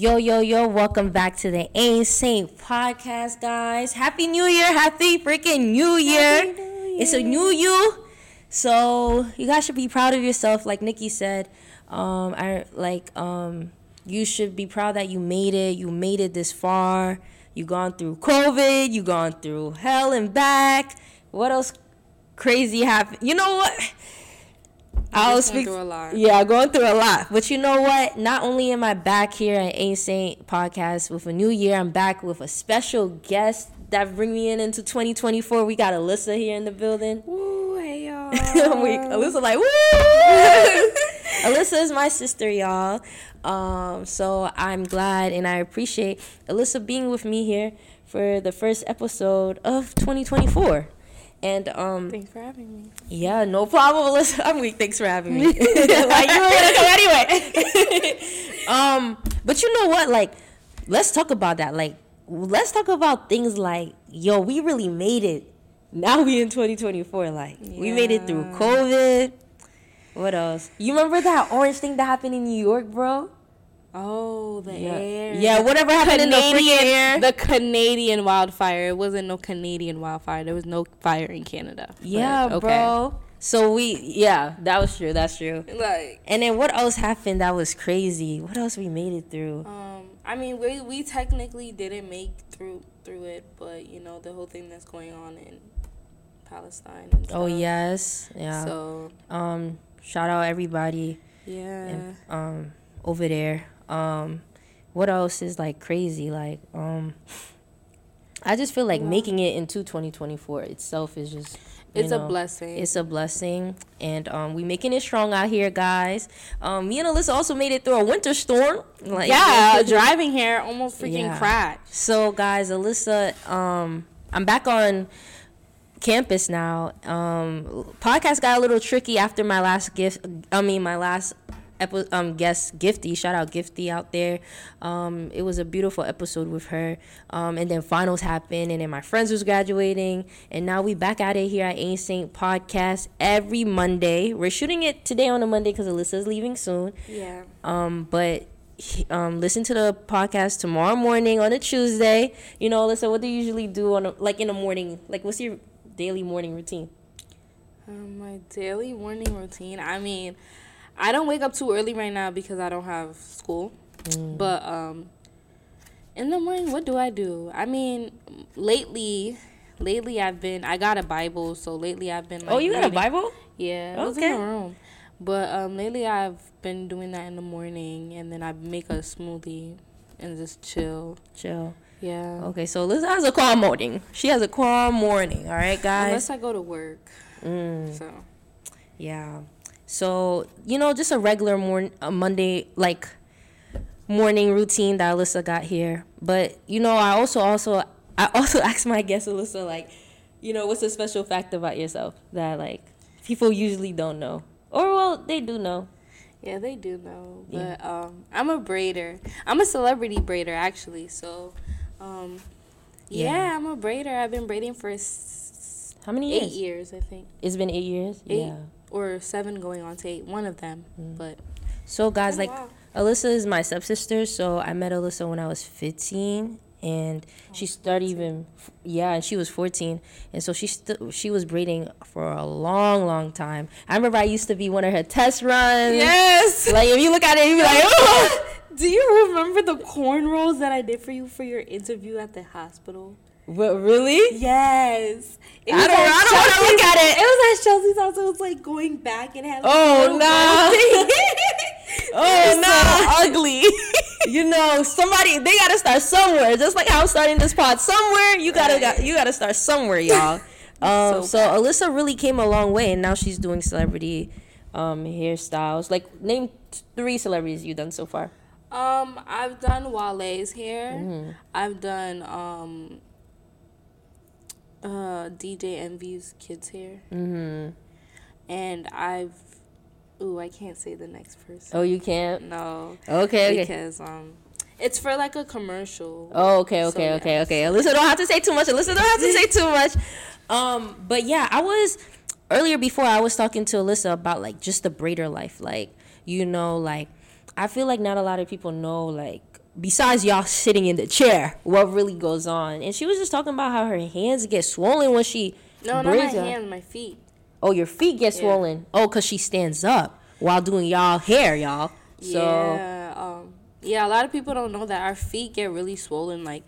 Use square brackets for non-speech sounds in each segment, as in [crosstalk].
Yo, yo, yo, welcome back to the Ain't Saint podcast, guys. Happy New Year. Happy freaking New Year. New Year. It's a new you. So you guys should be proud of yourself, like Nikki said. Um, I like um you should be proud that you made it. You made it this far. You gone through COVID, you gone through hell and back. What else crazy happened? You know what? I'll just went speak. through a lot. Yeah, going through a lot. But you know what? Not only am I back here at Ain't Saint Podcast with a new year, I'm back with a special guest that bring me in into 2024. We got Alyssa here in the building. Woo, hey y'all. [laughs] we, Alyssa like, woo! [laughs] Alyssa is my sister, y'all. Um, so I'm glad and I appreciate Alyssa being with me here for the first episode of 2024. And um, Thanks for having me. yeah, no problem, Alyssa. I'm weak. Thanks for having me. [laughs] [laughs] like you were gonna come anyway. [laughs] um, but you know what? Like, let's talk about that. Like, let's talk about things like, yo, we really made it. Now we in 2024. Like, we made it through COVID. What else? You remember that orange thing that happened in New York, bro? Oh, the Yeah. air. Yeah, whatever happened in the freaking air. [laughs] The Canadian wildfire. It wasn't no Canadian wildfire. There was no fire in Canada. But, yeah, okay. bro. So we, yeah, that was true. That's true. Like, And then what else happened that was crazy? What else we made it through? um, I mean, we we technically didn't make through through it, but you know the whole thing that's going on in Palestine. And Oh yes, yeah. So um, shout out everybody yeah. and, um over there. Um, what else is like crazy? Like um, I just feel like Yeah. making it into 2024 itself is just. It's a blessing. It's a blessing, and um, we making it strong out here, guys. Um, me and Alyssa also made it through a winter storm. Like yeah, [laughs] driving here almost freaking Yeah. crashed. So, guys, Alyssa, um, I'm back on campus now. Um, podcast got a little tricky after my last gift. I mean, my last epi- um guest, Gifty. Shout out Gifty out there. Um, it was a beautiful episode with her. Um, and then finals happened, and then my friends was graduating, and now we back at it here at Ain't Saint Podcast every Monday. We're shooting it today on a Monday because Alyssa's leaving soon. Yeah. Um, but um, listen to the podcast tomorrow morning on a Tuesday. You know, Alyssa, what do you usually do on a, like in the morning? Like, what's your daily morning routine? Um, my daily morning routine. I mean, I don't wake up too early right now because I don't have school. Mm. But um, in the morning, what do I do? I mean, lately, lately I've been. I got a Bible, so lately I've been. Like, oh, you got a Bible? Yeah, it was in Okay. the room. But um, lately I've been doing that in the morning, and then I make a smoothie and just chill. Chill. Yeah. Okay, so Liz has a calm morning. She has a calm morning. All right, guys. Unless I go to work. Mm. So. Yeah. So, you know, just a regular morning, a Monday, like, morning routine that Alyssa got here. But, you know, I also, also, I also [laughs] asked my guest, Alyssa, like, you know, what's a special fact about yourself that, like, people usually don't know? Or, well, they do know. Yeah, they do know. Yeah. But um, I'm a braider. I'm a celebrity braider, actually. So, um, yeah. Yeah. I'm a braider. I've been braiding for s- How many years? eight years? years, I think. It's been eight years? Eight Yeah. Or seven going on to eight. One of them. Mm-hmm. But, So, guys, Oh, like, wow. Alyssa is my stepsister, so I met Alyssa when I was 15, and oh, she started even, yeah, and she was 14, and so she st- she was braiding for a long, long time. I remember I used to be one of her test runs. yes. Like if you look at it, you be like, oh. [laughs] do you remember the cornrows that I did for you for your interview at the hospital? But really? Yes. It I was don't- at I don't wanna Chelsea's- look at it. It was at Chelsea's house. It was like going back and had. Like, Oh, no. gold- [laughs] Oh, [laughs] It was no. so [laughs] ugly. You know, somebody they gotta start somewhere. Just like how I'm starting this pod somewhere, you gotta Right. got, you gotta start somewhere, y'all. Um, So so Alyssa really came a long way, and now she's doing celebrity um, hairstyles. Like, name t- three celebrities you've done so far. Um, I've done Wale's hair. Mm-hmm. I've done um uh DJ Envy's kids hair. Mm-hmm. And I've ooh, I can't say the next person. Oh, you can't. No. Okay, okay. Because um it's for like a commercial. Oh, okay, So, okay, yeah. okay, okay. Alyssa don't have to say too much. Alyssa don't have to say too much. [laughs] Um, but yeah, I was earlier before I was talking to Alyssa about like just the braider life, like you know, like I feel like not a lot of people know like besides y'all sitting in the chair, what really goes on? And she was just talking about how her hands get swollen when she No, not my hands, my feet. Oh, your feet get Yeah. swollen. Oh, cause she stands up while doing y'all hair, y'all. So yeah, um, yeah. A lot of people don't know that our feet get really swollen. Like,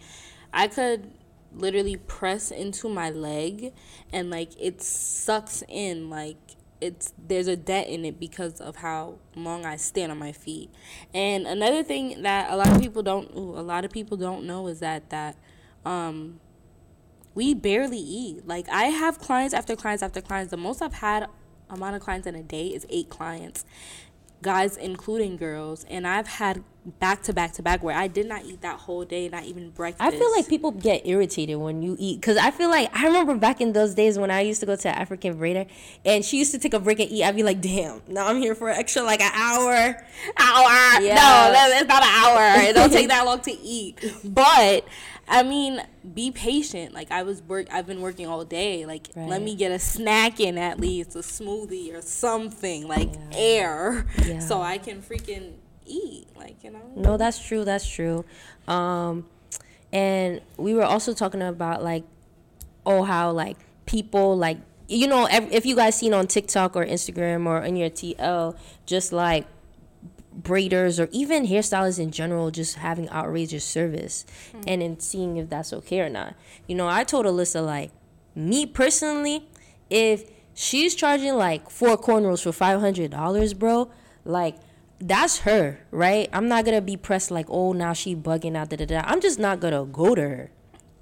I could literally press into my leg, and like it sucks in. Like it's there's a dent in it because of how long I stand on my feet. And another thing that a lot of people don't, ooh, a lot of people don't know is that that, um, we barely eat. Like I have clients after clients after clients. The most I've had amount of clients in a day is eight clients, guys including girls, and I've had back to back to back where I did not eat that whole day, not even breakfast. I feel like people get irritated when you eat because I feel like I remember back in those days when I used to go to African braider and she used to take a break and eat. I'd be like, damn, now I'm here for an extra like an hour. hour. Yeah. No, it's not an hour. It don't take that long to eat. [laughs] But I mean, be patient. Like I was work. I've been working all day. Like Right. let me get a snack in at least, a smoothie or something like Yeah. air, [laughs] Yeah. so I can freaking eat. Like you know. No, that's true. That's true. Um, and we were also talking about like, oh, how like people like you know if you guys seen on TikTok or Instagram or in your TL, just like braiders or even hairstylists in general just having outrageous service hmm. and then seeing if that's okay or not. You know, I told Alyssa like me personally, if she's charging like four cornrows for five hundred dollars, bro, like that's her, right? I'm not gonna be pressed like, oh now she bugging out, da da da. I'm just not gonna go to her.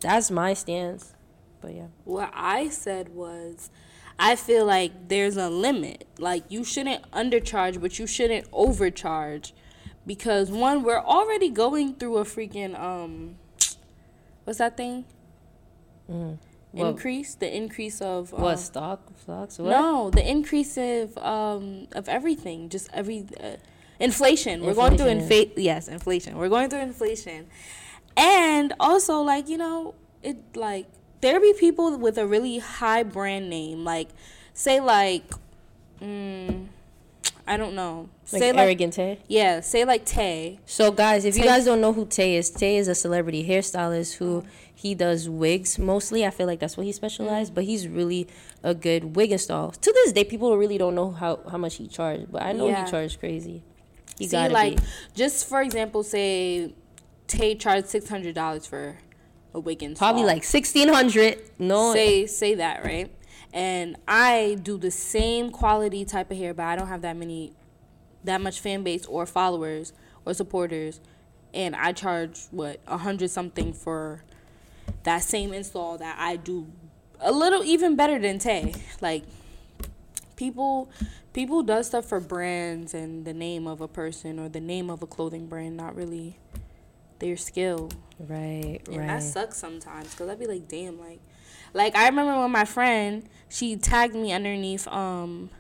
That's my stance. But yeah. What I said was, I feel like there's a limit. Like you shouldn't undercharge, but you shouldn't overcharge, because one, we're already going through a freaking um, what's that thing? Mm. What- Increase the increase of um, What stock stocks? What? No, the increase of um of everything, just every uh, inflation. We're going through Inflation. yes, inflation. We're going through inflation, and also like you know it like there be people with a really high brand name, like say like, mm, I don't know, Like say like arrogant Tay. yeah, say like Tay. So guys, if you guys don't know who Tay is, Tay is a celebrity hairstylist who he does wigs mostly. I feel like that's what he specialized, but he's really a good wig install. To this day, people really don't know how, how much he charged, but I know Yeah. he charged crazy. He See, got like be. just for example, say Tay charged six hundred dollars for a. Probably like sixteen hundred. No, say say that right and i do the same quality type of hair but i don't have that many that much fan base or followers or supporters and i charge what a hundred something for that same install that i do a little even better than tay like people people does stuff for brands and the name of a person or the name of a clothing brand not really their skill right, and right. that sucks sometimes because I'd be like, damn, like, like I remember when my friend she tagged me underneath um,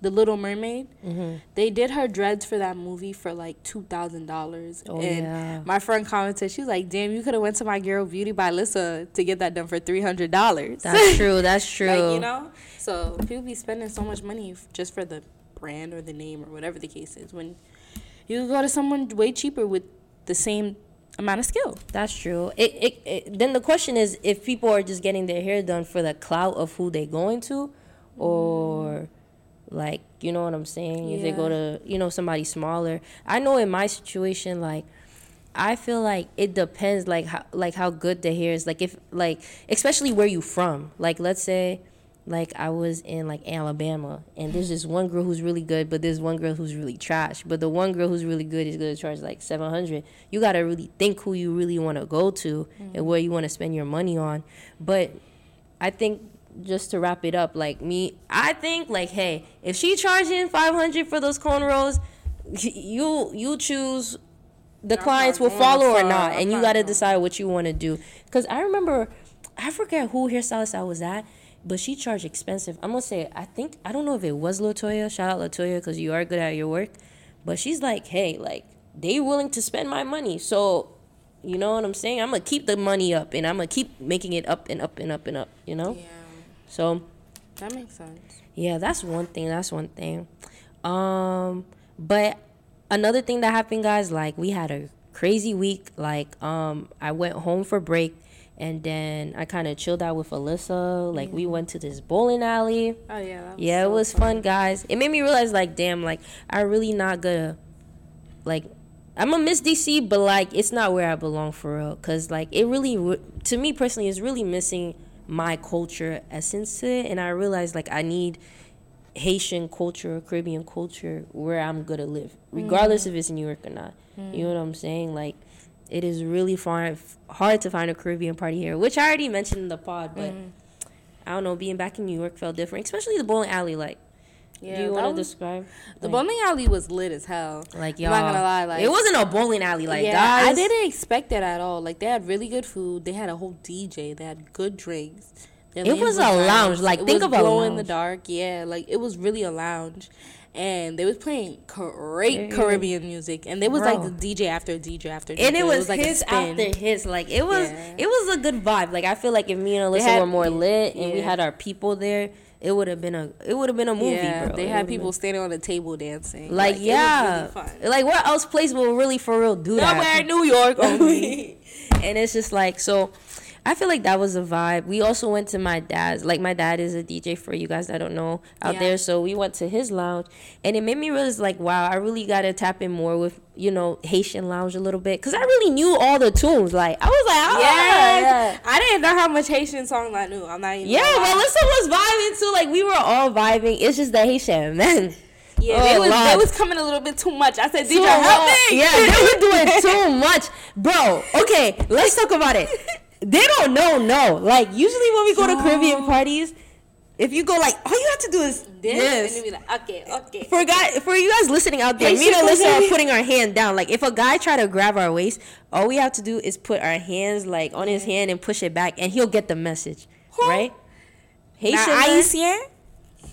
the Little Mermaid. Mm-hmm. They did her dreads for that movie for like two thousand dollars, Oh, and yeah. my friend commented, she was like, "Damn, you could have went to my girl Beauty by Lissa to get that done for three hundred dollars." That's [laughs] true. That's true. like you know, so people be spending so much money just for the brand or the name or whatever the case is when you go to someone way cheaper with the same amount of skill. That's true. It, it, it then the question is if people are just getting their hair done for the clout of who they going to, or like you know what I'm saying. If they go to you know somebody smaller, I know in my situation like. I feel like it depends like how like how good the hair is like if like especially where you from like let's say like I was in like Alabama and there's this one girl who's really good but there's one girl who's really trash. But the one girl who's really good is going to charge like 700 you got to really think who you really want to go to and where you want to spend your money on. But I think just to wrap it up like me I think like hey if she charging 500 for those cornrows you you choose the I'm clients will follow or not I'm and you got to going. decide what you want to do. Because i remember i forget who hairstylist i was at but she charged expensive i'm gonna say i think i don't know if it was latoya shout out latoya because you are good at your work but she's like hey like they willing to spend my money so you know what i'm saying i'm gonna keep the money up and i'm gonna keep making it up and up and up and up you know Yeah, so that makes sense. yeah, that's one thing. That's one thing. Um, but another thing that happened, guys, like we had a crazy week. Like um, I went home for break, and then I kind of chilled out with Alyssa. Like we went to this bowling alley. Oh yeah. That was Yeah, it was fun, guys. It made me realize, like, damn, like I really not gonna, like, I'm a Miss DC, but like it's not where I belong for real. Cause like it really, to me personally, is really missing my culture essence to it, and I realized like I need Haitian culture, Caribbean culture where I'm gonna live, regardless mm. if it's New York or not. You mm. know what I'm saying? Like, it is really far, hard to find a Caribbean party here, which I already mentioned in the pod, but. Mm-hmm. I don't know, being back in New York felt different, especially the bowling alley. Like, Yeah, do you want to describe? The like, bowling alley was lit as hell. like I'm y'all. not gonna lie, like it wasn't a bowling alley. Like, yeah, guys, I didn't expect that at all. Like they had really good food. They had a whole DJ. They had good drinks. Their It was a lounge, like, it think was of a glow in the dark. Yeah, like it was really a lounge, and they was playing great Yeah. Caribbean music, and there was like Bro. the DJ after DJ after DJ. And it was, like a his after his. Like it was, Yeah. it was a good vibe. Like I feel like if me and Alyssa had- were more lit and we had our people there, it would have been a, it would have been a movie, yeah, bro. they It had people been- standing on the table dancing. Like, it was yeah, really like what else place will really for real do that? Nowhere in New York [laughs] only. and it's just like so I feel like that was a vibe. We also went to my dad's. Like my dad is a DJ for you guys that don't know out Yeah. there. So we went to his lounge, and it made me realize like, wow, I really gotta tap in more with you know Haitian lounge a little bit because I really knew all the tunes. Like I was like, ah. oh, Yes. yeah. I didn't know how much Haitian songs I knew. I'm not even. Yeah, gonna. Melissa was vibing too. Like we were all vibing. It's just the Haitian men. Yeah, Oh, they was they was coming a little bit too much. I said, DJ, help me. Yeah, they were doing [laughs] too much, bro. Okay, let's talk about it. [laughs] They don't know, no. Like usually when we go to Caribbean parties, if you go like, all you have to do is This, this. like, okay, okay. For guy, for you guys listening out there, me and Alyssa are putting our hand down. Like if a guy try to grab our waist, all we have to do is put our hands like on his hand and push it back, and he'll get the message, right? Haitian Haitian,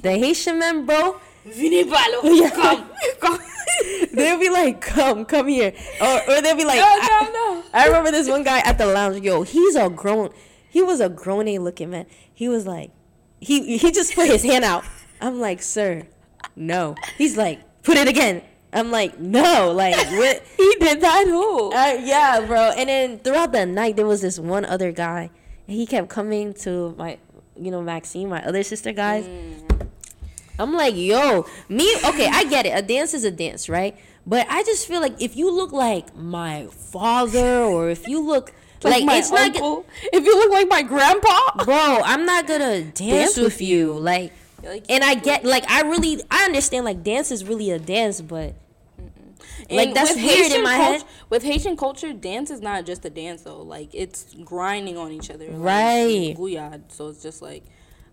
the Haitian man, bro. [laughs] Yeah. come, come. [laughs] they'll be like, "Come, come here," or, or they'll be like, No, I- no, no. I remember this one guy at the lounge. Yo, he's a grown. He was a grown a looking man. He was like, he he just put his hand out. I'm like, sir, no. He's like, put it again. I'm like, no. Like [laughs] what? He did that who? Uh, yeah, bro. And then throughout the night, there was this one other guy, and he kept coming to my, you know, Maxine, my other sister guys. I'm like, yo, me. Okay, I get it. A dance is a dance, right? But I just feel like if you look like my father, or if you look [laughs] like, my it's not, uncle. if you look like my grandpa. bro. I'm not gonna dance, Dance with with you, like. Like, And I get like I really I understand like dance is really a dance, but like that's weird in my head. With Haitian culture, dance is not just a dance though. Like it's grinding on each other. Right. Guyad. So it's just like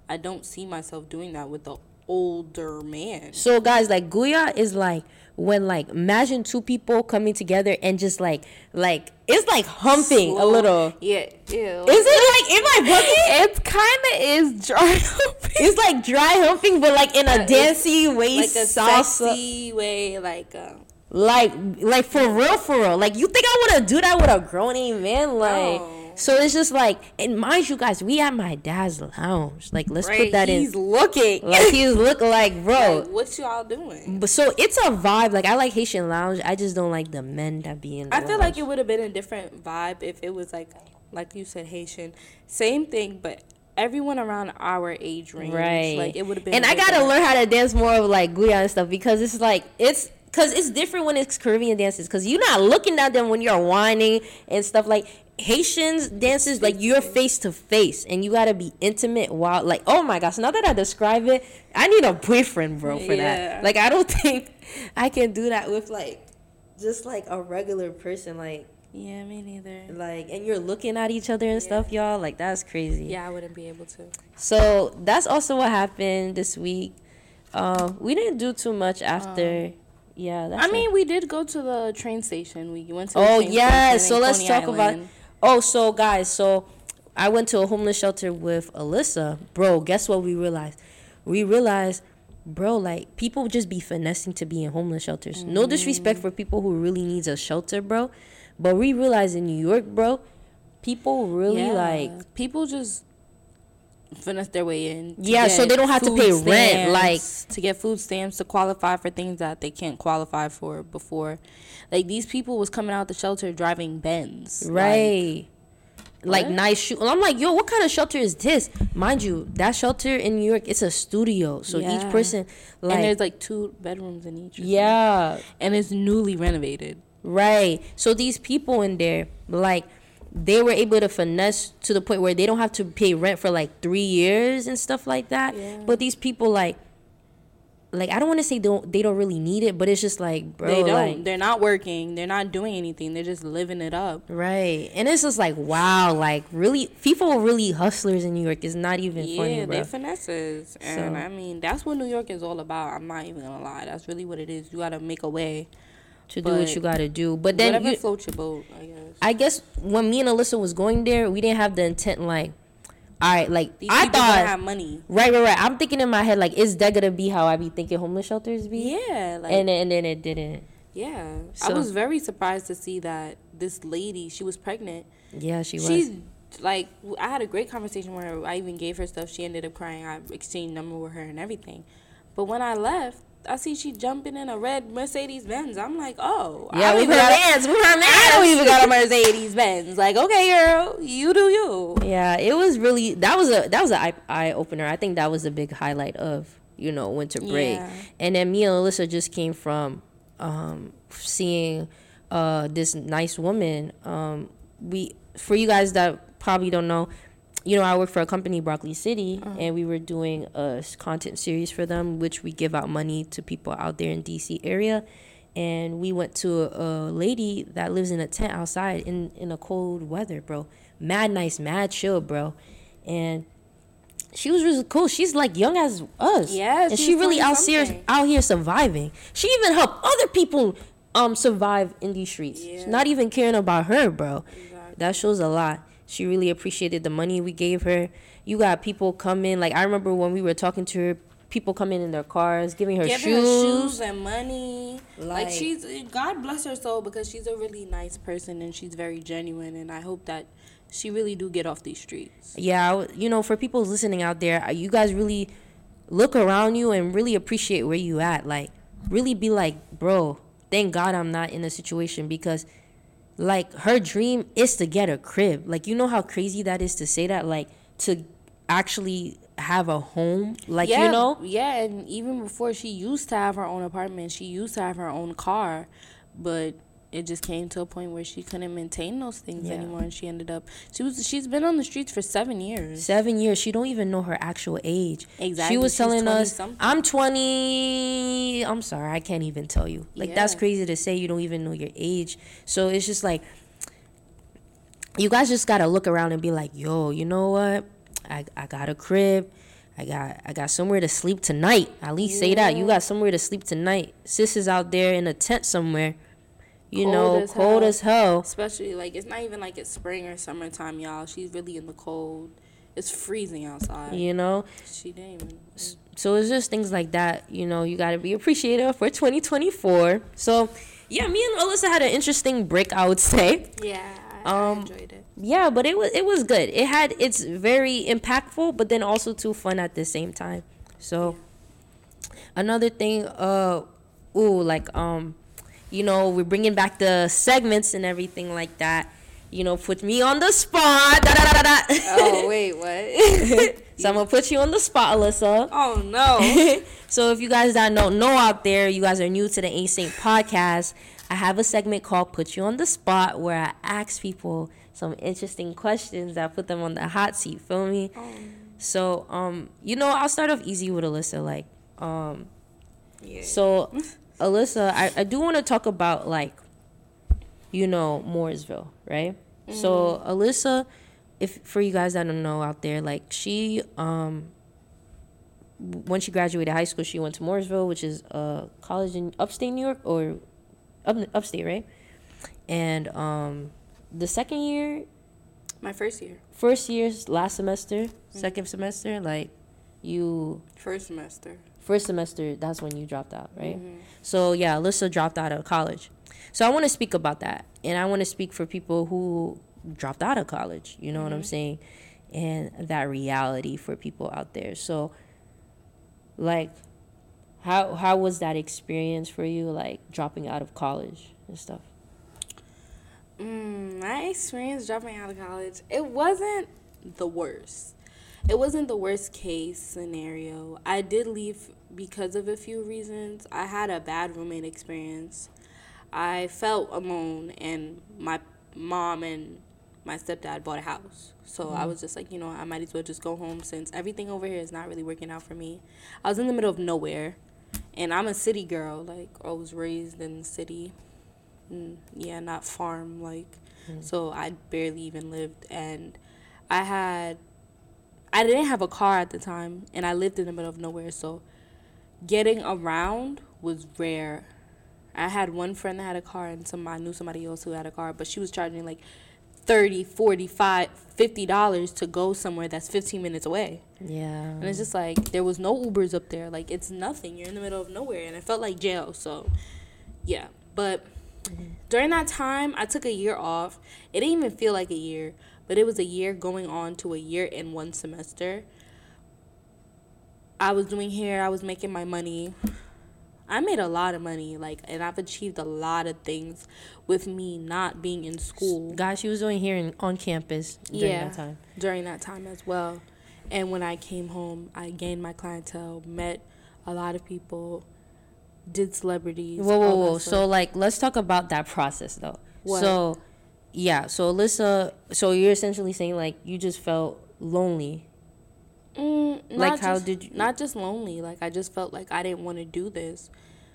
I don't see myself doing that with the older man. So guys, like Guya is like when like imagine two people coming together and just like like it's like humping a little. Yeah. Ew. Is it like in my bugging? It kind of is dry. [laughs] humping. It's like dry humping, but like in a Uh, dancey way, like a salsa, sexy way, like uh, like like for real, for real. Like you think I would have do that with a grown man? Like No. So, it's just like and mind you guys, we at my dad's lounge. Like let's right. put that He's in. He's looking. Like he's [laughs] looking like bro. Like, what y'all doing? But so it's a vibe. Like I like Haitian lounge. I just don't like the men that be in. I feel like it would have been a different vibe if it was like, like you said, Haitian. Same thing, but everyone around our age range, right. Like it would have been. And I gotta learn how to dance more of like Guyana and stuff because it's like it's because it's different when it's Caribbean dances because you're not looking at them when you're whining and stuff like. Haitians dances like you're face to face and you gotta be intimate while like oh my gosh now that I describe it I need a boyfriend bro for Yeah. that like I don't [laughs] think I can do that with like just like a regular person like Yeah, me neither. like and you're looking at each other and stuff y'all like that's crazy Yeah, I wouldn't be able to. so that's also what happened this week uh, we didn't do too much after yeah that's I mean, we did go to the train station. We went to. The oh yeah so let's Coney talk about Island. Oh so guys so i went to a homeless shelter with alyssa. Bro guess what we realized? We realized bro like people just be finessing to be in homeless shelters. No mm. disrespect for people who really needs a shelter bro but we realized in new york bro people really Yeah. like people just finesse their way in. Yeah, so they don't have to pay rent, like- to get food stamps to qualify for things that they can't qualify for before. Like these people was coming out the shelter driving Benz. Right. Like, What? nice shoe. I'm like, yo, what kind of shelter is this? Mind you, that shelter in New York, it's a studio. So each person, like, and there's like two bedrooms in each. yeah, and it's newly renovated. right. So these people in there, like, they were able to finesse to the point where they don't have to pay rent for like three years and stuff like that. Yeah. But these people, like, like I don't want to say don't they don't really need it, but it's just like, bro, they don't. like, they're not working. They're not doing anything. They're just living it up. Right. And it's just like, wow, like really people are really hustlers in New York. It's not even Yeah, funny, bro. they're finesses, and So- I mean that's what New York is all about. I'm not even gonna lie. That's really what it is. You gotta make a way. To do what you gotta do. But then Whatever you, floats your boat, I guess. I guess when me and Alyssa was going there, we didn't have the intent like, all right, like These I thought have money. right, right, right. I'm thinking in my head like, is that gonna be how I be thinking homeless shelters be? Yeah, like and then- and then it didn't. yeah. I was very surprised to see that this lady, she was pregnant. Yeah, she was. She's like, I had a great conversation with her. I even gave her stuff. She ended up crying. I exchanged number with her and everything. But when I left, I see she jumping in a red Mercedes Benz. I'm like, oh, I yeah, we her got a- mans. We her mans. I don't even got a Mercedes Benz. Like, okay, girl, you do you. Yeah, it was really that was a that was an eye, eye opener. I think that was a big highlight of you know winter break. Yeah. And then me and Alyssa just came from um, seeing uh, this nice woman. Um, we for you guys that probably don't know, you know I work for a company Broccoli City, and we were doing a content series for them, which we give out money to people out there in DC area. And we went to a, a lady that lives in a tent outside in in a cold weather, bro. Mad nice, mad chill, bro. And she was really cool. She's like young as us. Yeah, and she really out here out here surviving. She even helped other people um survive in these streets. Yeah. Not even caring about her, bro. That shows a lot. She really appreciated the money we gave her. You got people come in like I remember when we were talking to her. People come in in their cars, giving her Giving shoes. her shoes and money. Like, Like- she's God bless her soul because she's a really nice person and she's very genuine and I hope that she really do get off these streets. yeah, you know, for people listening out there, uh, you guys really look around you and really appreciate where you at. Like, really be like, bro, thank God I'm not in a situation because, like, her dream is to get a crib. Like, you know how crazy that is to say that, like, to actually have a home. Like, yeah, you know, Yeah, and even before she used to have her own apartment, she used to have her own car, but it just came to a point where she couldn't maintain those things Yeah. anymore and she ended up she was she's been on the streets for 7 years. seven years. She don't even know her actual age. Exactly, She was she's telling us, 20-something. "I'm 20. I'm sorry, I can't even tell you. Like that's crazy to say. You don't even know your age. So it's just like you guys just gotta look around and be like, "Yo, you know what? I I got a crib." I got I got somewhere to sleep tonight. At least say that. You got somewhere to sleep tonight. Sis is out there in a tent somewhere. You Cold know, as cold hell. as hell. Especially like it's not even like it's spring or summertime, y'all. She's really in the cold. It's freezing outside. You know? She didn't even So it's just things like that, you know, you gotta be appreciative for 2024. So yeah, me and Alyssa had an interesting break, I would say. Yeah, I, I Um, enjoyed it. Yeah, but it was it was good. It had it's very impactful, but then also too fun at the same time. So another thing, uh, ooh, like um, you know, we're bringing back the segments and everything like that. You know, put me on the spot. Da, da, da. Oh [laughs] wait, what? [laughs] so I'm gonna put you on the spot, Alyssa. oh no. [laughs] so if you guys that don't know out there, you guys are new to the Ain't Saint podcast. I have a segment called "Put You on the Spot" where I ask people some interesting questions that put them on the hot seat. Feel me? So um, you know, I'll start off easy with Alyssa. Like um, Yeah. so Alyssa, I, I do want to talk about like, you know, Morrisville, right? So Alyssa, if for you guys that don't know out there, like she um when she graduated high school, she went to Morrisville, which is a college in upstate New York or up, upstate, right? And um the second year, My first year, first year's last semester, second semester, like you first semester. First semester, that's when you dropped out, right? So yeah, Alyssa dropped out of college. So I want to speak about that, and I want to speak for people who dropped out of college. You know what I'm saying? and that reality for people out there. So like how how was that experience for you like dropping out of college and stuff? Mm, my experience dropping out of college, it wasn't the worst. It wasn't the worst case scenario. I did leave because of a few reasons. I had a bad roommate experience. I felt alone, and my mom and my stepdad bought a house. So mm-hmm. I was just like, you know, I might as well just go home since everything over here is not really working out for me. I was in the middle of nowhere, and I'm a city girl. Like, I was raised in the city. Mm, yeah, not farm. Like, mm-hmm. so I barely even lived. And I had, I didn't have a car at the time, and I lived in the middle of nowhere. So getting around was rare. I had one friend that had a car, and some I knew somebody else who had a car, but she was charging like 30 45 50 dollars to go somewhere that's 15 minutes away yeah and it's just like there was no ubers up there like it's nothing you're in the middle of nowhere and it felt like jail so yeah but mm-hmm. during that time i took a year off it didn't even feel like a year but it was a year going on to a year in one semester i was doing hair i was making my money I made a lot of money, like, and I've achieved a lot of things with me not being in school. Guys, she was doing here in, on campus during yeah, that time. During that time as well. And when I came home, I gained my clientele, met a lot of people, did celebrities. Whoa, whoa, whoa. So, like, let's talk about that process, though. What? So, yeah. So, Alyssa, so you're essentially saying, like, you just felt lonely Mm, like how just, did you? Not just lonely. Like I just felt like I didn't want to do this.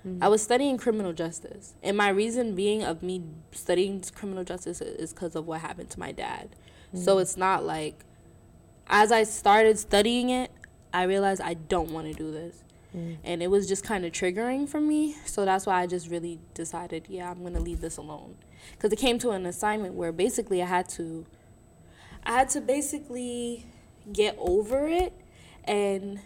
Mm-hmm. I was studying criminal justice, and my reason being of me studying criminal justice is because of what happened to my dad. Mm-hmm. So it's not like, as I started studying it, I realized I don't want to do this. Mm. And it was just kind of triggering for me. So that's why I just really decided, yeah, I'm going to leave this alone. Because it came to an assignment where basically I had to, I had to basically get over it and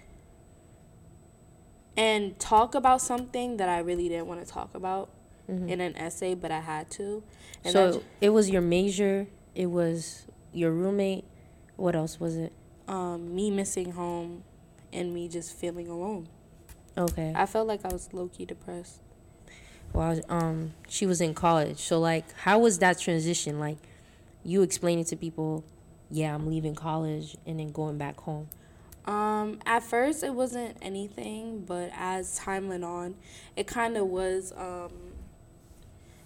and talk about something that I really didn't want to talk about mm-hmm. in an essay, but I had to. And so it was your major. It was your roommate. What else was it? Um, me missing home, and me just feeling alone. Okay. I felt like I was low key depressed. Well, um, she was in college, so like, how was that transition? Like, you explaining to people yeah, I'm leaving college and then going back home? Um, at first it wasn't anything, but as time went on, it kind of was um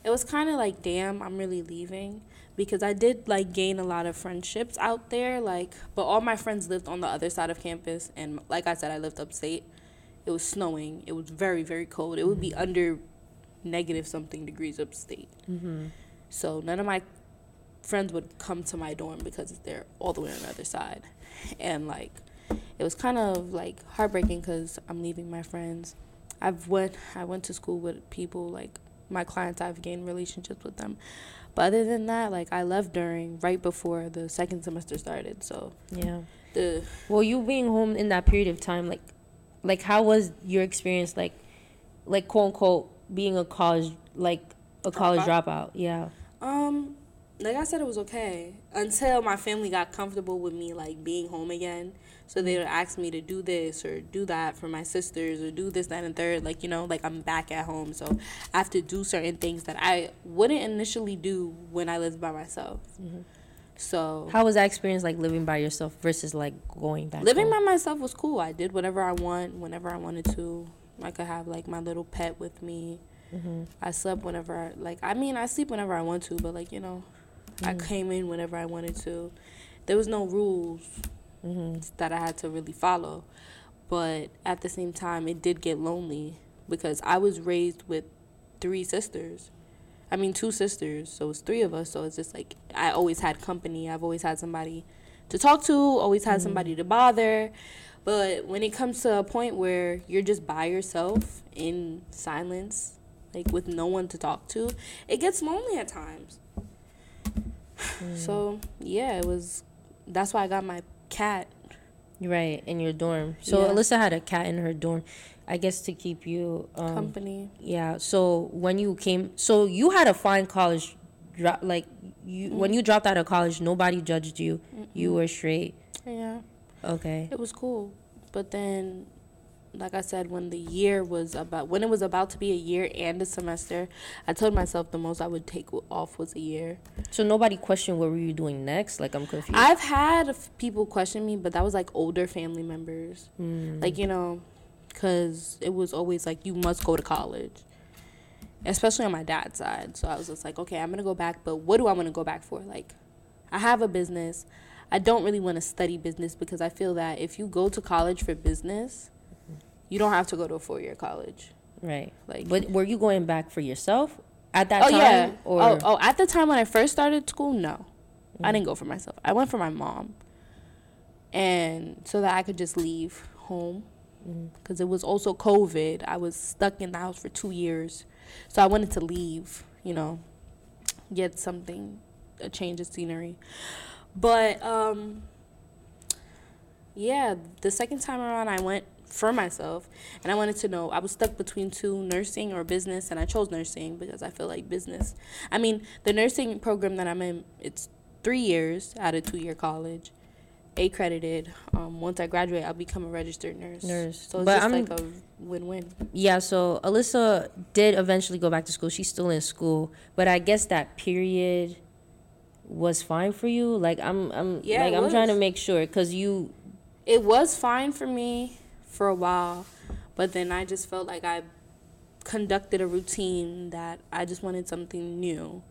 it was kind of like damn, I'm really leaving because I did like gain a lot of friendships out there like but all my friends lived on the other side of campus and like I said I lived upstate. It was snowing. It was very very cold. It would be mm-hmm. under negative something degrees upstate. hmm So none of my friends would come to my dorm because they're all the way on the other side. And like it was kind of like heartbreaking cuz I'm leaving my friends. I've went I went to school with people like my clients I've gained relationships with them. But other than that, like I left during right before the second semester started. So yeah. The well, you being home in that period of time, like, like how was your experience, like, like quote unquote being a college, like a college dropout? dropout? Yeah. Um, like I said, it was okay until my family got comfortable with me like being home again. So they would ask me to do this or do that for my sisters or do this, that, and third. Like you know, like I'm back at home, so I have to do certain things that I wouldn't initially do when I lived by myself. Mm-hmm. So how was that experience like living by yourself versus like going back? Living home? by myself was cool. I did whatever I want whenever I wanted to. I could have like my little pet with me. Mm-hmm. I slept whenever I like. I mean, I sleep whenever I want to, but like you know, Mm-hmm. I came in whenever I wanted to. There was no rules mm-hmm. that I had to really follow. But at the same time, it did get lonely because I was raised with three sisters. I mean, two sisters, so it's three of us. So it's just like I always had company. I've always had somebody to talk to, always had mm-hmm. somebody to bother. But when it comes to a point where you're just by yourself in silence, like with no one to talk to, it gets lonely at times. Mm. So yeah, it was. That's why I got my cat. Right in your dorm. So yeah. Alyssa had a cat in her dorm. I guess to keep you um, company. Yeah. So when you came, so you had a fine college, drop like you mm when you dropped out of college, nobody judged you. Mm-mm. You were straight. Yeah. Okay. It was cool. But then like I said, when the year was about when it was about to be a year and a semester, I told myself the most I would take off was a year. So nobody questioned what were you doing next? Like I'm confused. I've had people question me, but that was like older family members, mm. like you know, because it was always like you must go to college, especially on my dad's side. So I was just like, okay, I'm gonna go back, but what do I want to go back for? Like, I have a business. I don't really want to study business because I feel that if you go to college for business, you don't have to go to a four year college. Right. Like But were you going back for yourself at that time? oh, time? Yeah. Or oh, oh, at the time when I first started school, no. Mm. I didn't go for myself. I went for my mom. And so that I could just leave home. Because mm. it was also COVID. I was stuck in the house for two years. So I wanted to leave, you know, get something, a change of scenery. But, um, yeah, the second time around I went for myself and I wanted to know I was stuck between two nursing or business and I chose nursing because I feel like business I mean the nursing program that I'm in it's three years out of two year college accredited um, once I graduate I'll become a registered nurse. Nurse. So it's but just I'm, like a win-win. Yeah so Alyssa did eventually go back to school. She's still in school. But I guess that period was fine for you like I'm I'm yeah, like I'm trying to make sure because you it was fine for me for a while, but then I just felt like I conducted a routine that I just wanted something new.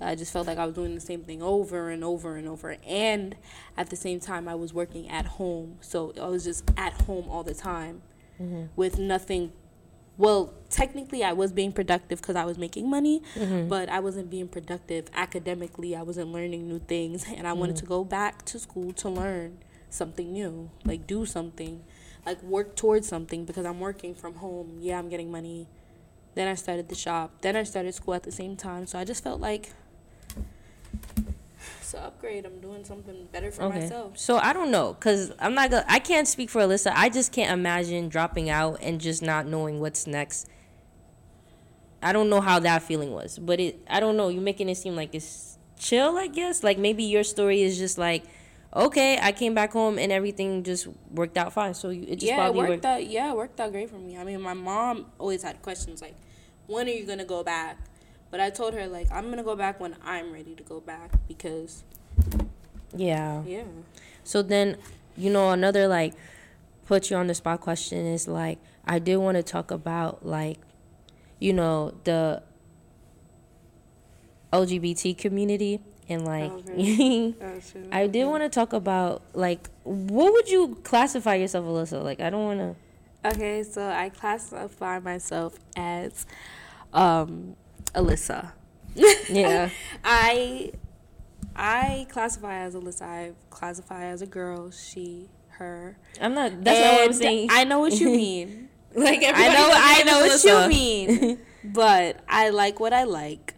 I just felt like I was doing the same thing over and over and over. And at the same time, I was working at home. So I was just at home all the time mm-hmm. with nothing. Well, technically, I was being productive because I was making money, mm-hmm. but I wasn't being productive academically. I wasn't learning new things. And I mm-hmm. wanted to go back to school to learn something new, like do something like work towards something because I'm working from home. Yeah, I'm getting money. Then I started the shop. Then I started school at the same time. So I just felt like an upgrade. I'm doing something better for okay. myself. So I don't know, cause I'm not gonna. I can't speak for Alyssa. I just can't imagine dropping out and just not knowing what's next. I don't know how that feeling was, but it. I don't know. You're making it seem like it's chill. I guess like maybe your story is just like okay, I came back home and everything just worked out fine. So it just yeah, it worked, worked out. Yeah, it worked out great for me. I mean, my mom always had questions like, "When are you gonna go back?" But I told her like, "I'm gonna go back when I'm ready to go back because." Yeah. Yeah. So then, you know, another like put you on the spot question is like, I did want to talk about like, you know, the LGBT community and like okay. oh, [laughs] I did want to talk about like what would you classify yourself, Alyssa? Like I don't want to. Okay, so I classify myself as um, Alyssa. Yeah. [laughs] I I classify as Alyssa. I classify as a girl. She, her. I'm not. That's and not what I'm saying. I know what you mean. [laughs] like I know. I know what you mean. [laughs] but I like what I like.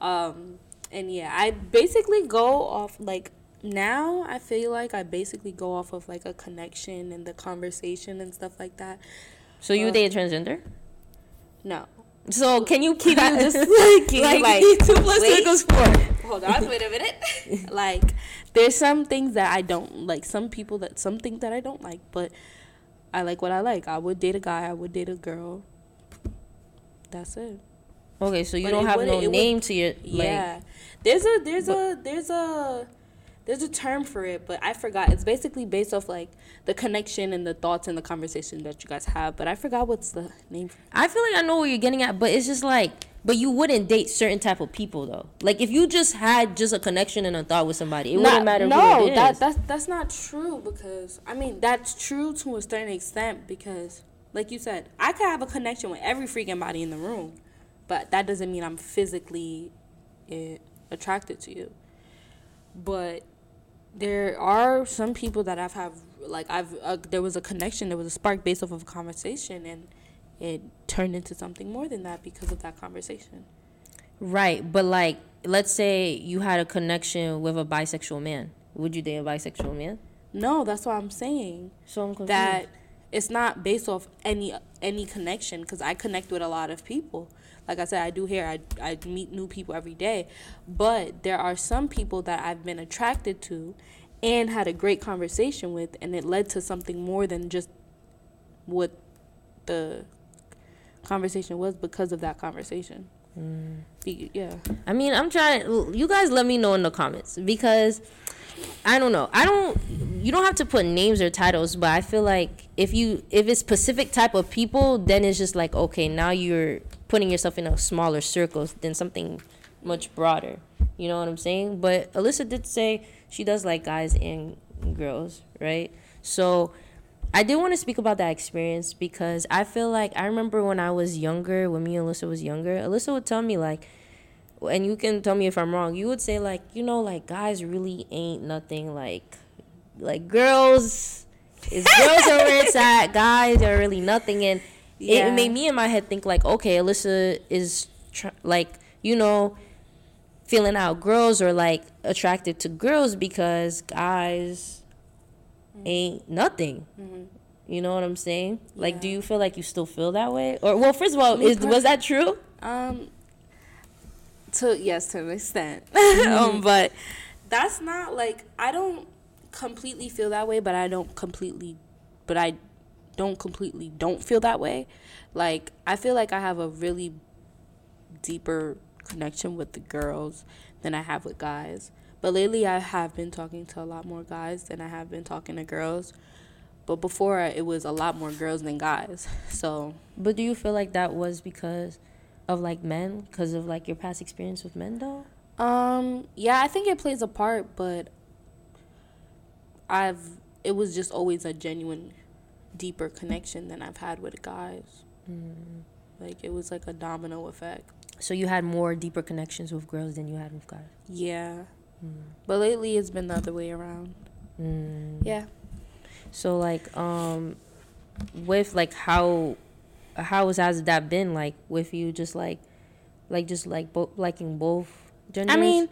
Um, and yeah, I basically go off like now I feel like I basically go off of like a connection and the conversation and stuff like that. So you um, date transgender? No. So can you keep [laughs] you just [laughs] like, like, like two plus two equals four? Hold on, wait a minute. [laughs] like there's some things that I don't like. Some people that some things that I don't like, but I like what I like. I would date a guy. I would date a girl. That's it. Okay, so you but don't have no name would, to your like, yeah. There's a there's but, a there's a there's a term for it, but I forgot. It's basically based off like the connection and the thoughts and the conversation that you guys have. But I forgot what's the name. I feel like I know what you're getting at, but it's just like, but you wouldn't date certain type of people though. Like if you just had just a connection and a thought with somebody, it not, wouldn't matter. No, that that's that's not true because I mean that's true to a certain extent because, like you said, I could have a connection with every freaking body in the room but that doesn't mean I'm physically eh, attracted to you. But there are some people that I've have like I've uh, there was a connection, there was a spark based off of a conversation, and it turned into something more than that because of that conversation. Right, but like let's say you had a connection with a bisexual man, would you date a bisexual man? No, that's what I'm saying. So I'm confused. That it's not based off any any connection because I connect with a lot of people like I said, I do hair. I, I meet new people every day. But there are some people that I've been attracted to and had a great conversation with and it led to something more than just what the conversation was because of that conversation. Mm. Yeah. I mean, I'm trying. You guys, let me know in the comments because I don't know. I don't. You don't have to put names or titles, but I feel like if you if it's specific type of people, then it's just like okay, now you're putting yourself in a smaller circle than something much broader. You know what I'm saying? But Alyssa did say she does like guys and girls, right? So I did want to speak about that experience because I feel like I remember when I was younger, when me and Alyssa was younger, Alyssa would tell me like and you can tell me if I'm wrong, you would say like, you know, like guys really ain't nothing like like girls is girls are where it's at, [laughs] guys are really nothing and yeah. it made me in my head think like, okay, Alyssa is tr- like, you know, feeling out girls or like attracted to girls because guys mm-hmm. ain't nothing. Mm-hmm. You know what I'm saying? Yeah. Like, do you feel like you still feel that way? Or well, first of all, is was that true? Um, to yes, to an extent. [laughs] Mm-hmm. um, but that's not like I don't completely feel that way, but I don't completely, but I don't completely don't feel that way. Like I feel like I have a really deeper connection with the girls than I have with guys. But lately, I have been talking to a lot more guys than I have been talking to girls. But before, it was a lot more girls than guys. [laughs] So. But do you feel like that was because of like men, because of like your past experience with men, though? Um. Yeah, I think it plays a part, but I've. It was just always a genuine, deeper connection than I've had with guys. Mm. Like it was like a domino effect. So you had more deeper connections with girls than you had with guys. Yeah. Mm. But lately it's been the other way around. Mm. Yeah. So like um with like how how has that been like with you just like like just like both liking both genders? I mean,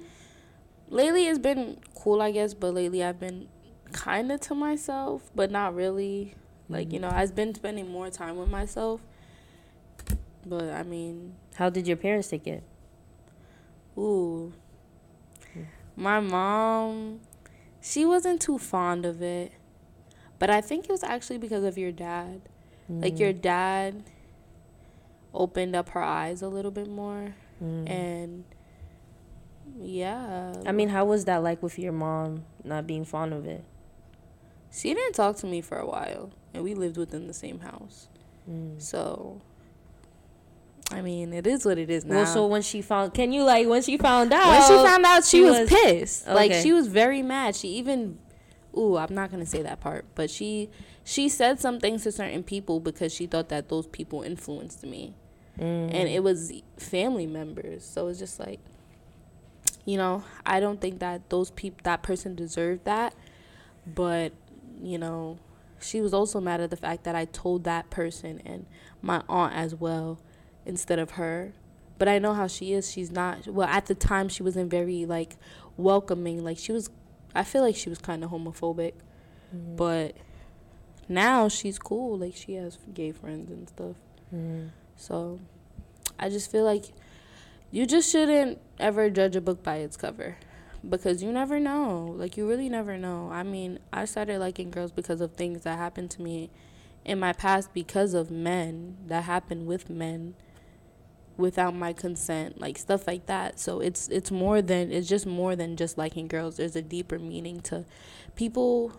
lately it's been cool, I guess, but lately I've been kind of to myself, but not really. Like, you know, I've been spending more time with myself. But I mean, how did your parents take it? Ooh. My mom, she wasn't too fond of it. But I think it was actually because of your dad. Mm. Like your mm. dad opened up her eyes a little bit more. Mm. And yeah. I mean, how was that like with your mom not being fond of it? She didn't talk to me for a while, and we lived within the same house. Mm. So I mean, it is what it is now. Well, so when she found, can you like when she found out? When she found out, she, she was, was, pissed. Okay. Like she was very mad. She even, ooh, I'm not gonna say that part, but she she said some things to certain people because she thought that those people influenced me, mm. and it was family members. So it's just like, you know, I don't think that those people that person deserved that, but you know, she was also mad at the fact that I told that person and my aunt as well instead of her. But I know how she is. She's not well at the time she wasn't very like welcoming. Like she was I feel like she was kind of homophobic. Mm-hmm. But now she's cool. Like she has gay friends and stuff. Mm-hmm. So I just feel like you just shouldn't ever judge a book by its cover because you never know. Like you really never know. I mean, I started liking girls because of things that happened to me in my past because of men that happened with men without my consent like stuff like that so it's it's more than it's just more than just liking girls there's a deeper meaning to people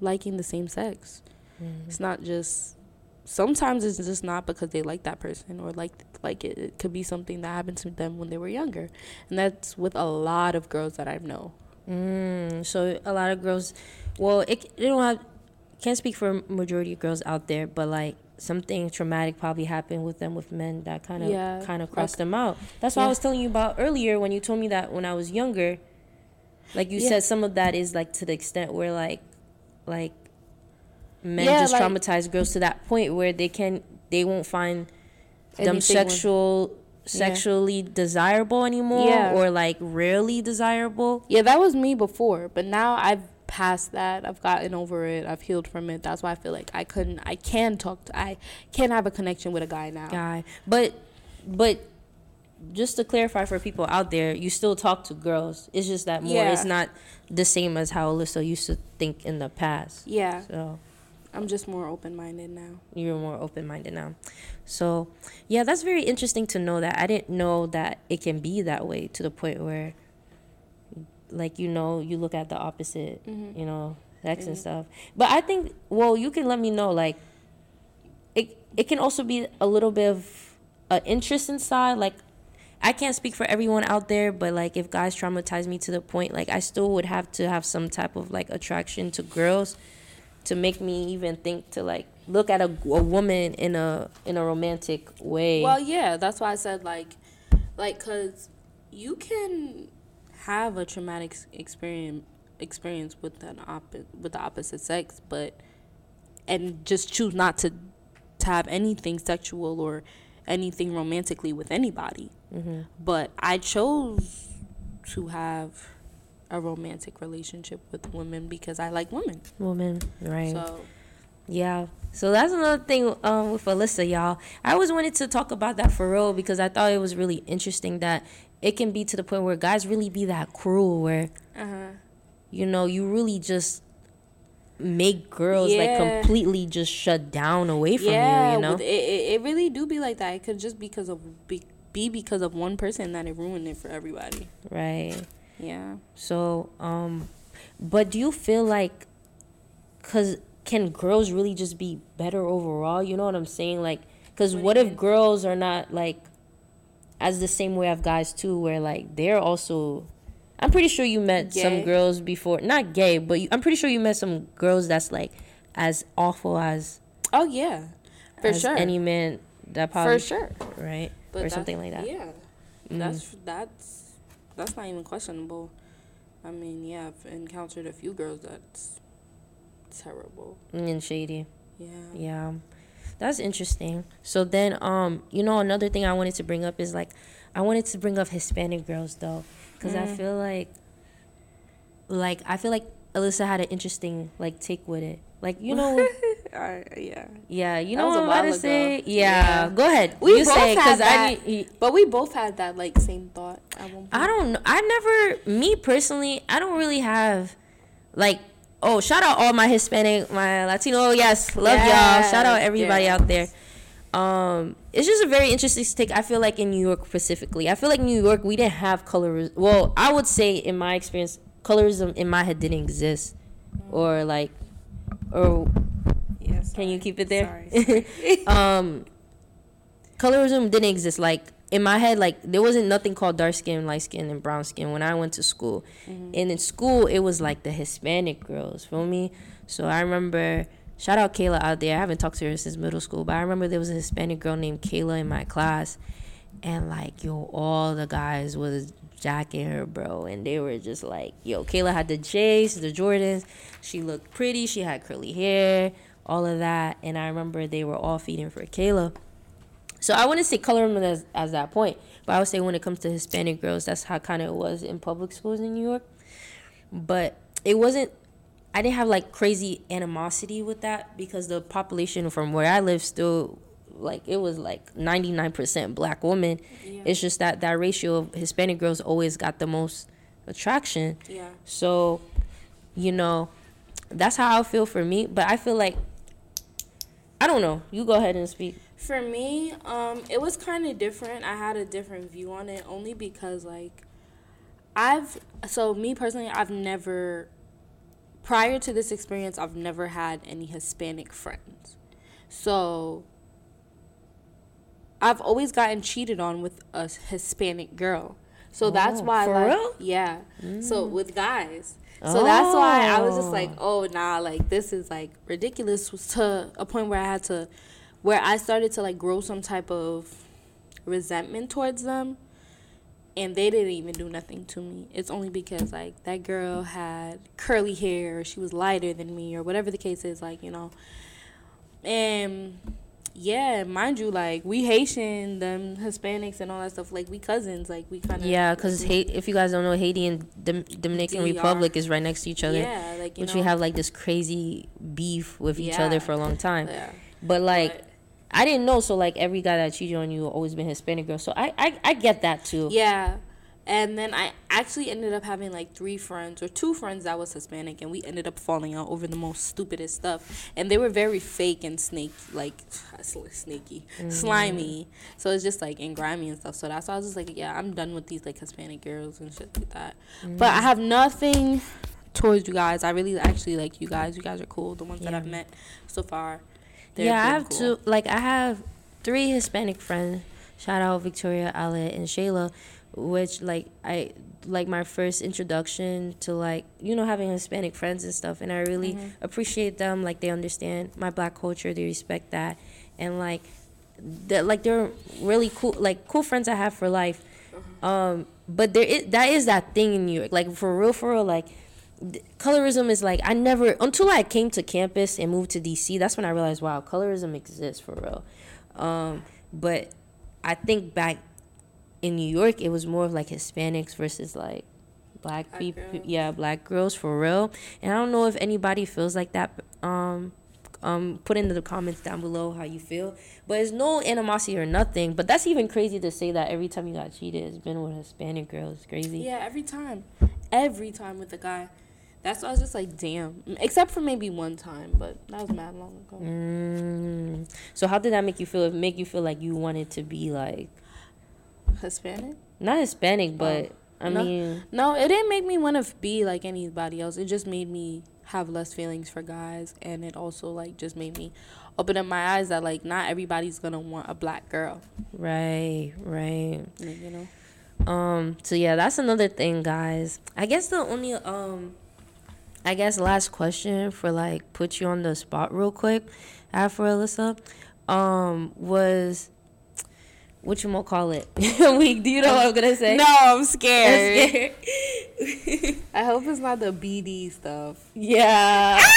liking the same sex mm-hmm. it's not just sometimes it's just not because they like that person or like like it. it could be something that happened to them when they were younger and that's with a lot of girls that i know mm, so a lot of girls well it, it don't have can't speak for majority of girls out there but like something traumatic probably happened with them with men that kind of yeah, kind of crossed like, them out. That's what yeah. I was telling you about earlier when you told me that when I was younger. Like you yeah. said, some of that is like to the extent where like, like, men just like, traumatize girls to that point where they can they won't find them sexual sexually desirable anymore or like rarely desirable. Yeah, that was me before, but now I've past that. I've gotten over it. I've healed from it. That's why I feel like I couldn't. I can talk. To, I can have a connection with a guy now. Guy, but but just to clarify for people out there, you still talk to girls. It's just that more. Yeah. It's not the same as how Alyssa used to think in the past. Yeah, So I'm just more open minded now. you're more open minded now. So yeah, that's very interesting to know that. I didn't know that it can be that way to the point where, like you know, you look at the opposite, you know, sex and Mhm. stuff. But I think, well, you can let me know, like, it it can also be a little bit of an interest inside, like. I can't speak for everyone out there, but like if guys traumatize me to the point, like I still would have to have some type of like attraction to girls to make me even think to like look at a, a woman in a in a romantic way. Well, yeah, that's why I said like, like, cause you can have a traumatic experience experience with an opposite with the opposite sex, but and just choose not to to have anything sexual or anything romantically with anybody. Hmm But I chose to have a romantic relationship with women because I like women. Women, right? So Yeah. So that's another thing um, with Alyssa, y'all. I always wanted to talk about that for real because I thought it was really interesting that it can be to the point where guys really be that cruel, where uh huh. you know you really just make girls like completely just shut down away from yeah, you. You know, it, it, it really do be like that. It could just because of be, be because of one person that it ruined it for everybody. right? Yeah. So, um, but do you feel like, cause can girls really just be better overall? You know what I'm saying? Like, cause What what if mean? girls are not like, as the same way of guys too, where like they're also. I'm pretty sure you met Gay? some girls before, not gay, but you, I'm pretty sure you met some girls that's like as awful as Oh yeah, for as sure. any man that probably for sure. right But or something like that. Yeah, Mm. that's that's that's not even questionable. I mean, yeah, I've encountered a few girls that's terrible. and shady. Yeah. Yeah. That's interesting. So then um you know another thing I wanted to bring up is like I wanted to bring up Hispanic girls though I Mm. feel like like I feel like Alyssa had an interesting like take with it. Like you [laughs] know I, yeah. yeah, you That know what I'm about to say? Yeah. Yeah. Go ahead. We you both say had that. need- But we both had that like same thought at one point. I don't know. I never, me personally, I don't really have, like, oh, shout out all my Hispanic, my Latino. Yes, love y'all. Shout out everybody yes. out there. Um, it's just a very interesting take. I feel like in New York specifically, I feel like New York we didn't have colorism. Well, I would say in my experience, colorism in my head didn't exist, or like, or Yes. can you keep it there? Sorry. [laughs] um colorism didn't exist like in my head like there wasn't nothing called dark skin light skin and brown skin when i went to school Mm-hmm. and in school it was like the hispanic girls feel me so i remember shout out kayla out there i haven't talked to her since middle school but i remember there was a hispanic girl named kayla in my class and like yo all the guys was jacking her bro and they were just like yo kayla had the j's the jordans she looked pretty she had curly hair all of that and i remember they were all feeding for kayla so I wouldn't say colorism as, as that point, but I would say when it comes to Hispanic girls, that's how kind of it was in public schools in New York. But it wasn't. I didn't have like crazy animosity with that because the population from where I live still like it was like 99% black women. Yeah. It's just that that ratio of Hispanic girls always got the most attraction. yeah. So, you know, that's how I feel for me. But I feel like I don't know. You go ahead and speak. For me, um, it was kind of different. I had a different view on it only because, like, I've so me personally, I've never prior to this experience, I've never had any Hispanic friends. So I've always gotten cheated on with a Hispanic girl. So that's Oh, why, for like, real? yeah. So mm. with guys. So that's why I was just like, Oh. oh nah, like this is like ridiculous to a point where I had to where I started to like grow some type of resentment towards them and they didn't even do nothing to me. It's only because like that girl had curly hair or she was lighter than me or whatever the case is, like, you know. And yeah, mind you, like we Haitian, them Hispanics and all that stuff, like we cousins, like we kind of Yeah, because if you guys don't know, Haiti and Dom- Dominican DR. Republic is right next to each other, yeah, like which know, we have like this crazy beef with each Yeah. other for a long time. yeah. But like, I didn't know. So like every guy that cheated on you always been Hispanic girl. So I I, I get that too. Yeah. And then I actually ended up having like three friends or two friends that was Hispanic, and we ended up falling out over the most stupidest stuff. And they were very fake and snake, like snaky, mm. slimy. So it's just like and grimy and stuff. So that's why I was just like, yeah, I'm done with these like Hispanic girls and shit like that. Mm. But I have nothing towards you guys. I really actually like you guys. You guys are cool. The ones yeah. that I've met so far. Yeah, I have cool. two. Like I have three Hispanic friends. Shout out Victoria, Alet, and Shayla which like I like my first introduction to like you know having Hispanic friends and stuff, and I really mm-hmm. appreciate them. Like they understand my black culture, they respect that, and like that like they're really cool like cool friends I have for life. Mm-hmm. Um, but there is that is that thing in New York, like for real, for real, like colorism is like I never until I came to campus and moved to DC. That's when I realized, wow, colorism exists for real. Um, but I think back in New York, it was more of like Hispanics versus like black, black people. Girls. Yeah, black girls for real. And I don't know if anybody feels like that. Um, um, put in the comments down below how you feel. But it's no animosity or nothing. But that's even crazy to say that every time you got cheated, it's been with a Hispanic girl. It's crazy. Yeah, every time, every time with a guy. That's why I was just like, damn. Except for maybe one time, but that was mad long ago. Mm. So how did that make you feel? It make you feel like you wanted to be like Hispanic? Not Hispanic, but oh. I no, mean, no, it didn't make me want to be like anybody else. It just made me have less feelings for guys, and it also like just made me open up my eyes that like not everybody's gonna want a black girl. Right, right. You know. Um. So yeah, that's another thing, guys. I guess the only um, I guess last question for like put you on the spot real quick, after Alyssa, um, was what you gonna call it? [laughs] Week? Do you know what I'm gonna say? No, I'm scared. I'm scared. [laughs] I hope it's not the BD stuff. Yeah. [laughs]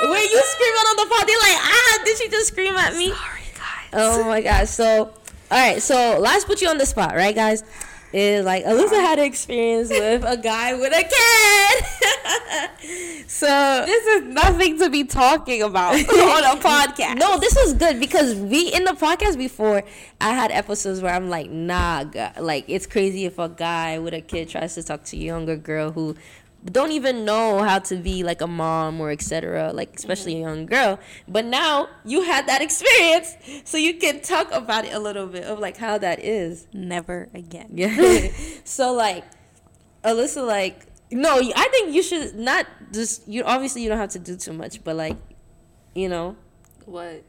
When you screaming on the phone, they're like, ah, did she just scream at me? Sorry, guys. Oh my gosh. So, all right. So, let's put you on the spot, right, guys? Is like Alyssa had an experience with a guy with a kid. [laughs] so this is nothing to be talking about [laughs] on a podcast. No, this is good because we in the podcast before I had episodes where I'm like, nah, like it's crazy if a guy with a kid tries to talk to a younger girl who don't even know how to be like a mom or etc like especially mm-hmm. a young girl. But now you had that experience so you can talk about it a little bit of like how that is. Never again. Yeah. [laughs] So like alyssa like no i think you should not just you obviously you don't have to do too much but like you know. What?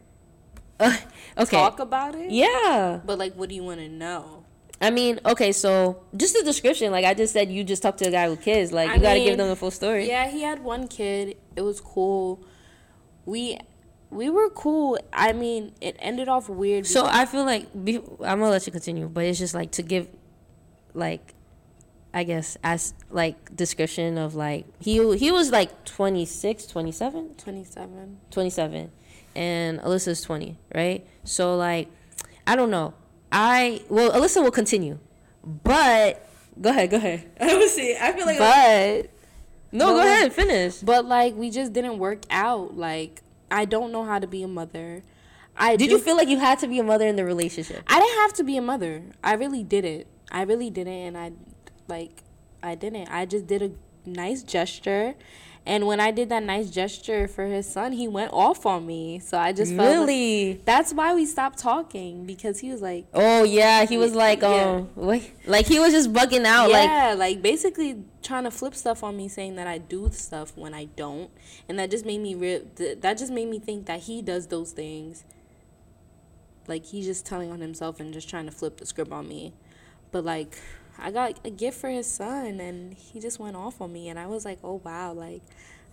Uh, [laughs] okay. Talk about it? Yeah. But like what do you want to know I mean, okay, so just the description, like I just said, you just talked to a guy with kids. Like I you got to give them the full story. Yeah, he had one kid. It was cool. We we were cool. I mean, it ended off weird. So I feel like I'm gonna let you continue, but it's just like to give, like, I guess as like description of like he he was like 26, 27? 27. 27. and Alyssa's twenty, right? So like, I don't know I well, Alyssa will continue, but go ahead, go ahead. [laughs] I will see. I feel like, but no, but, go ahead, finish. But like, we just didn't work out. Like, I don't know how to be a mother. I did. you feel like you had to be a mother in the relationship? I didn't have to be a mother. I really didn't. I really didn't, and I like, I didn't. I just did a nice gesture and when I did that nice gesture for his son, he went off on me. So I just felt really. Like, that's why we stopped talking because he was like, oh yeah, he was like, um, yeah. oh, like he was just bugging out. Yeah, like, like basically trying to flip stuff on me, saying that I do stuff when I don't, and that just made me re- that just made me think that he does those things. Like he's just telling on himself and just trying to flip the script on me, but like I got a gift for his son and he just went off on me and I was like, "Oh wow, like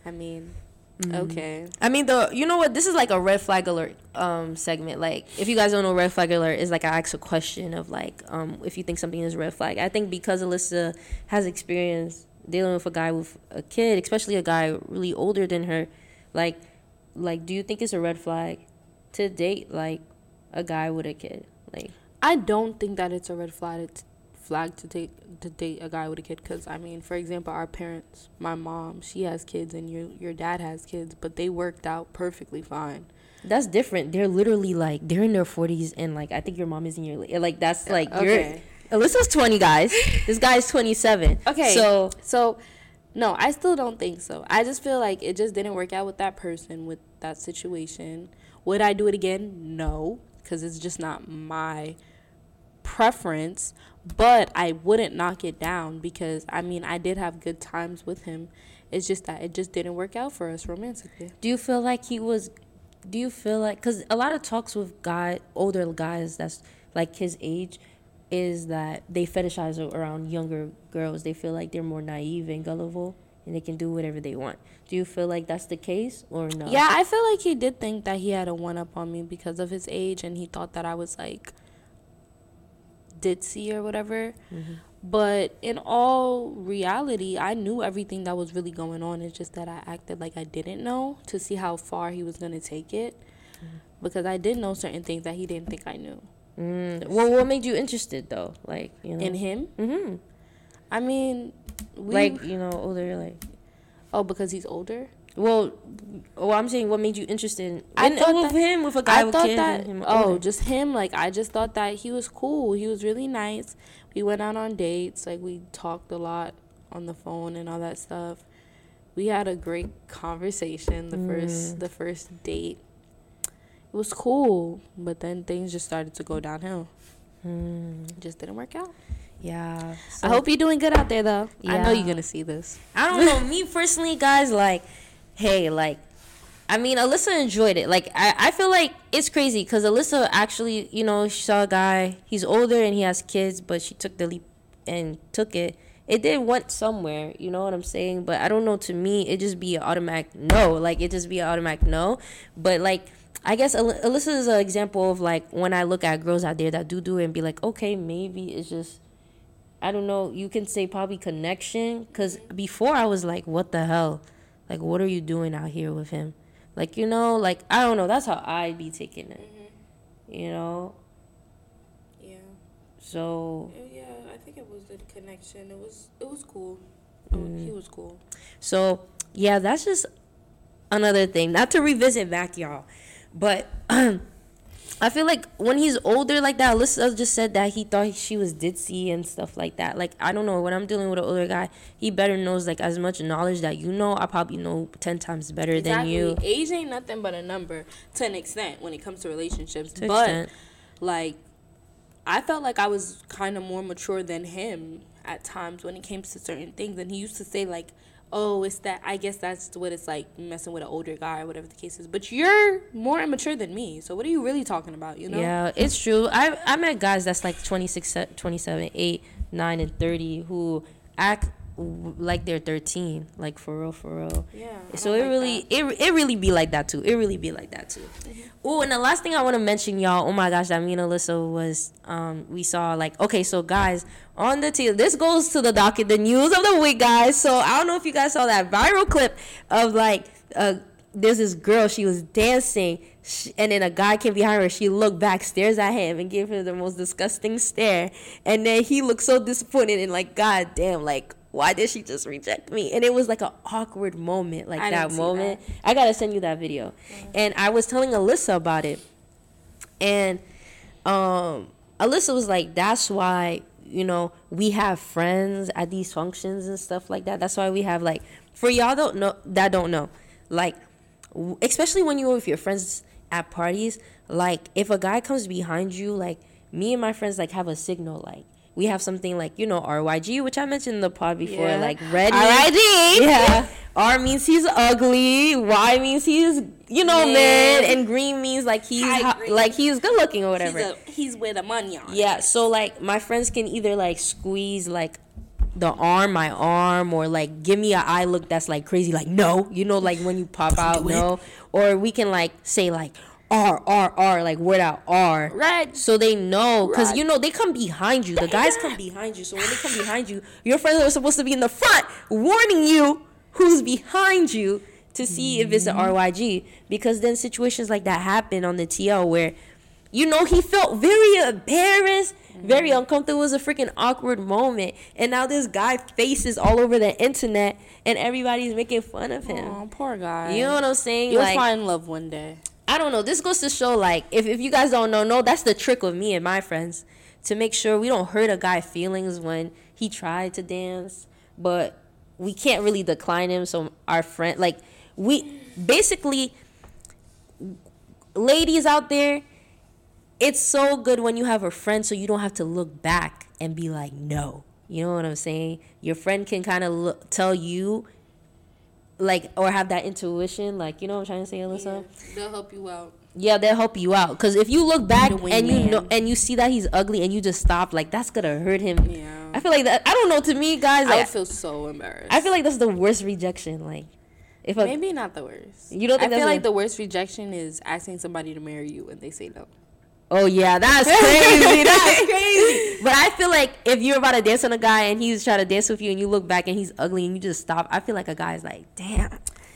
I mean, mm-hmm. okay." I mean, the you know what? This is like a red flag alert um segment. Like if you guys don't know red flag alert is like I ask a question of like um if you think something is red flag. I think because Alyssa has experience dealing with a guy with a kid, especially a guy really older than her, like like do you think it's a red flag to date like a guy with a kid? Like I don't think that it's a red flag flag to take to date a guy with a kid because I mean, for example, our parents, my mom, she has kids, and your your dad has kids, but they worked out perfectly fine. that's different. They're literally like they're in their forties and like I think your mom is in your like that's like Okay. you're Alyssa's twenty guys. this guy's twenty seven. Okay. So so no, I still don't think so. I just feel like it just didn't work out with that person with that situation. Would I do it again? No, cuz it's just not my preference, but I wouldn't knock it down because I mean, I did have good times with him. It's just that it just didn't work out for us romantically. do you feel like he was do you feel like because a lot of talks with guy older guys that's like his age is that they fetishize around younger girls they feel like they're more naive and gullible and they can do whatever they want do you feel like that's the case or no Yeah, I feel like he did think that he had a one up on me because of his age and he thought that I was like ditzy or whatever. But in all reality, I knew everything that was really going on. It's just that I acted like I didn't know to see how far he was going to take it. Because I did know certain things that he didn't think I knew. mm, well what made you interested though like you know In him, mm-hmm. I mean, we, like you know older like oh, because he's older. Well well i'm saying what made you interested in, I in thought with that- him with a guy I with thought kids that him oh, older? just him. Like I just thought that he was cool. He was really nice. We went out on dates. Like we talked a lot on the phone and all that stuff. We had a great conversation the Mm. first the first date. It was cool, but then things just started to go downhill. Mm, It just didn't work out. yeah I hope you're doing good out there, though. I know you're gonna see this. I don't know. [laughs] Me personally, guys, like, hey, like, I mean, Alyssa enjoyed it. Like, I, I feel like it's crazy because Alyssa actually, you know, she saw a guy. He's older and he has kids, but she took the leap and took it. It did went somewhere, you know what I'm saying? But I don't know. To me, it just be an automatic no. Like, it just be an automatic no. But like. I guess Al- Alyssa is an example of like when I look at girls out there that do do it and be like, okay, maybe it's just I don't know. You can say probably connection because before I was like, what the hell? Like, what are you doing out here with him? Like, you know, like I don't know. That's how I'd be taking it. You know. Yeah. So Yeah, I think it was the connection. It was it was cool. He Mm. was cool. so yeah, that's just another thing. Not to revisit back, y'all, but. [clears throat] I feel like when he's older like that, Alyssa just said that he thought she was ditzy and stuff like that. Like I don't know. When I'm dealing with an older guy, he better knows like as much knowledge that you know. I probably know ten times better than you. Age ain't nothing but a number to an extent when it comes to relationships. To but extent. like, I felt like I was kind of more mature than him at times when it came to certain things. And he used to say like, "Oh, it's that." I guess that's what it's like messing with an older guy or whatever the case is. But you're more immature than me, so what are you really talking about? You know? Yeah, it's true. I I met guys that's like 26, 27, 8, 9, and 30 who act like they're 13. Like, for real, for real. Yeah. So it like really, it, it really be like that too. It really be like that too. Oh, and the last thing I want to mention, y'all. Oh my gosh, that me and Alyssa was, um, we saw like, okay, so guys on the team. This goes to the docket, the news of the week, guys. So I don't know if you guys saw that viral clip of like, uh, there's this girl. She was dancing, and then a guy came behind her. She looked back, stares at him, and gave him the most disgusting stare. And then he looked so disappointed and like, God damn, like why did she just reject me? And it was like an awkward moment, like I that moment. I gotta send you that video. And I was telling Alyssa about it, and um, Alyssa was like, "That's why you know we have friends at these functions and stuff like that. That's why we have like for y'all don't know that don't know, like w- especially when you're with your friends at parties. Like if a guy comes behind you, like me and my friends like have a signal like." We have something like you know RYG, which I mentioned in the pod before, Yeah. like red. R.I.D.. Yeah. R means he's ugly. Y means he's you know Man. man, and green means like he's like he's good looking or whatever. He's, a, he's with a money on. Yeah, so like my friends can either like squeeze like the arm, my arm, or like give me an eye look that's like crazy, like no, you know, like when you pop out, no, or we can like say like R R R, like word out R, Right. so they know, cause Right. you know they come behind you. The guys come behind you, so when they come behind you, your friends are supposed to be in the front, warning you who's behind you to see if it's an mm-hmm. RYG, because then situations like that happen on the TL where you know, he felt very embarrassed, mm-hmm. very uncomfortable. It was a freaking awkward moment. And now this guy faces all over the internet and everybody's making fun of him. Oh, poor guy. You know what I'm saying? You'll like, find love one day. I don't know. This goes to show, like, if, if you guys don't know, no, that's the trick with me and my friends to make sure we don't hurt a guy feelings when he tried to dance, but we can't really decline him. So our friend, like, we basically, ladies out there, it's so good when you have a friend so you don't have to look back and be like, no. You know what I'm saying? Your friend can kind of tell you, like, or have that intuition, like, you know what I'm trying to say, Alyssa? Yeah, they'll help you out. Yeah, they'll help you out. Cause if you look back and you know and you see that he's ugly and you just stop, like that's gonna hurt him. Yeah. I feel like that. I don't know. To me, guys, like, I feel so embarrassed. I feel like that's the worst rejection. Like, if a, maybe not the worst. You don't. I feel like the worst rejection is asking somebody to marry you and they say no. Oh yeah, that's crazy. that's [laughs] crazy. But I feel like if you're about to dance on a guy and he's trying to dance with you and you look back and he's ugly and you just stop, I feel like a guy's like, damn.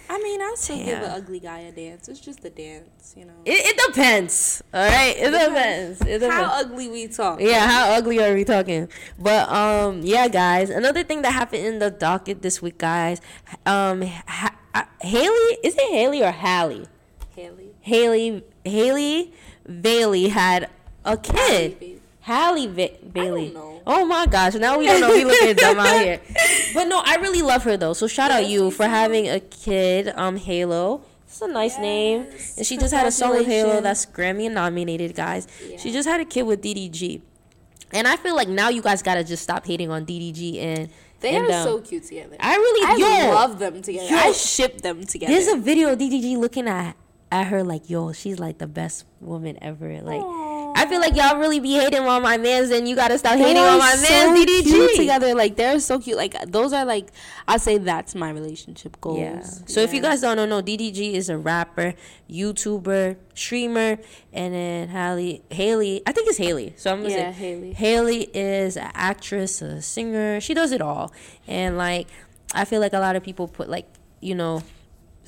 I mean, I'll still give an ugly guy a dance. It's just a dance, you know. It, it depends. All right, it, depends. It depends. How ugly we talk? Yeah, how ugly are we talking? But um, yeah, guys. Another thing that happened in the docket this week, guys. Um, ha- Haley, is it Haley or Hallie? Haley. Haley. Haley Bailey had a kid. Halle ba- Bailey. Oh my gosh! Now we don't know. We looking dumb out here. [laughs] But no, I really love her though. So shout yes, out you for having a kid. Um, Halo. It's a nice yes. name, and she just had a song with Halo that's Grammy nominated, guys. Yeah. She just had a kid with DDG, and I feel like now you guys gotta just stop hating on DDG and. They and, are um, so cute together. I really, I yo, love them together. Yo, I ship them together. There's a video of DDG looking at at her like, yo, she's like the best woman ever. Like, Aww. I feel like y'all really be hating on my man's, and you gotta stop they hating on my so man's. DDG together, like they're so cute. Like those are like, I say that's my relationship goals. Yeah. So yeah. if you guys don't know, no, DDG is a rapper, YouTuber, streamer, and then Haley, Haley, I think it's Haley. So I'm gonna yeah, say Haley. Haley is an actress, a singer. She does it all, and like, I feel like a lot of people put like, you know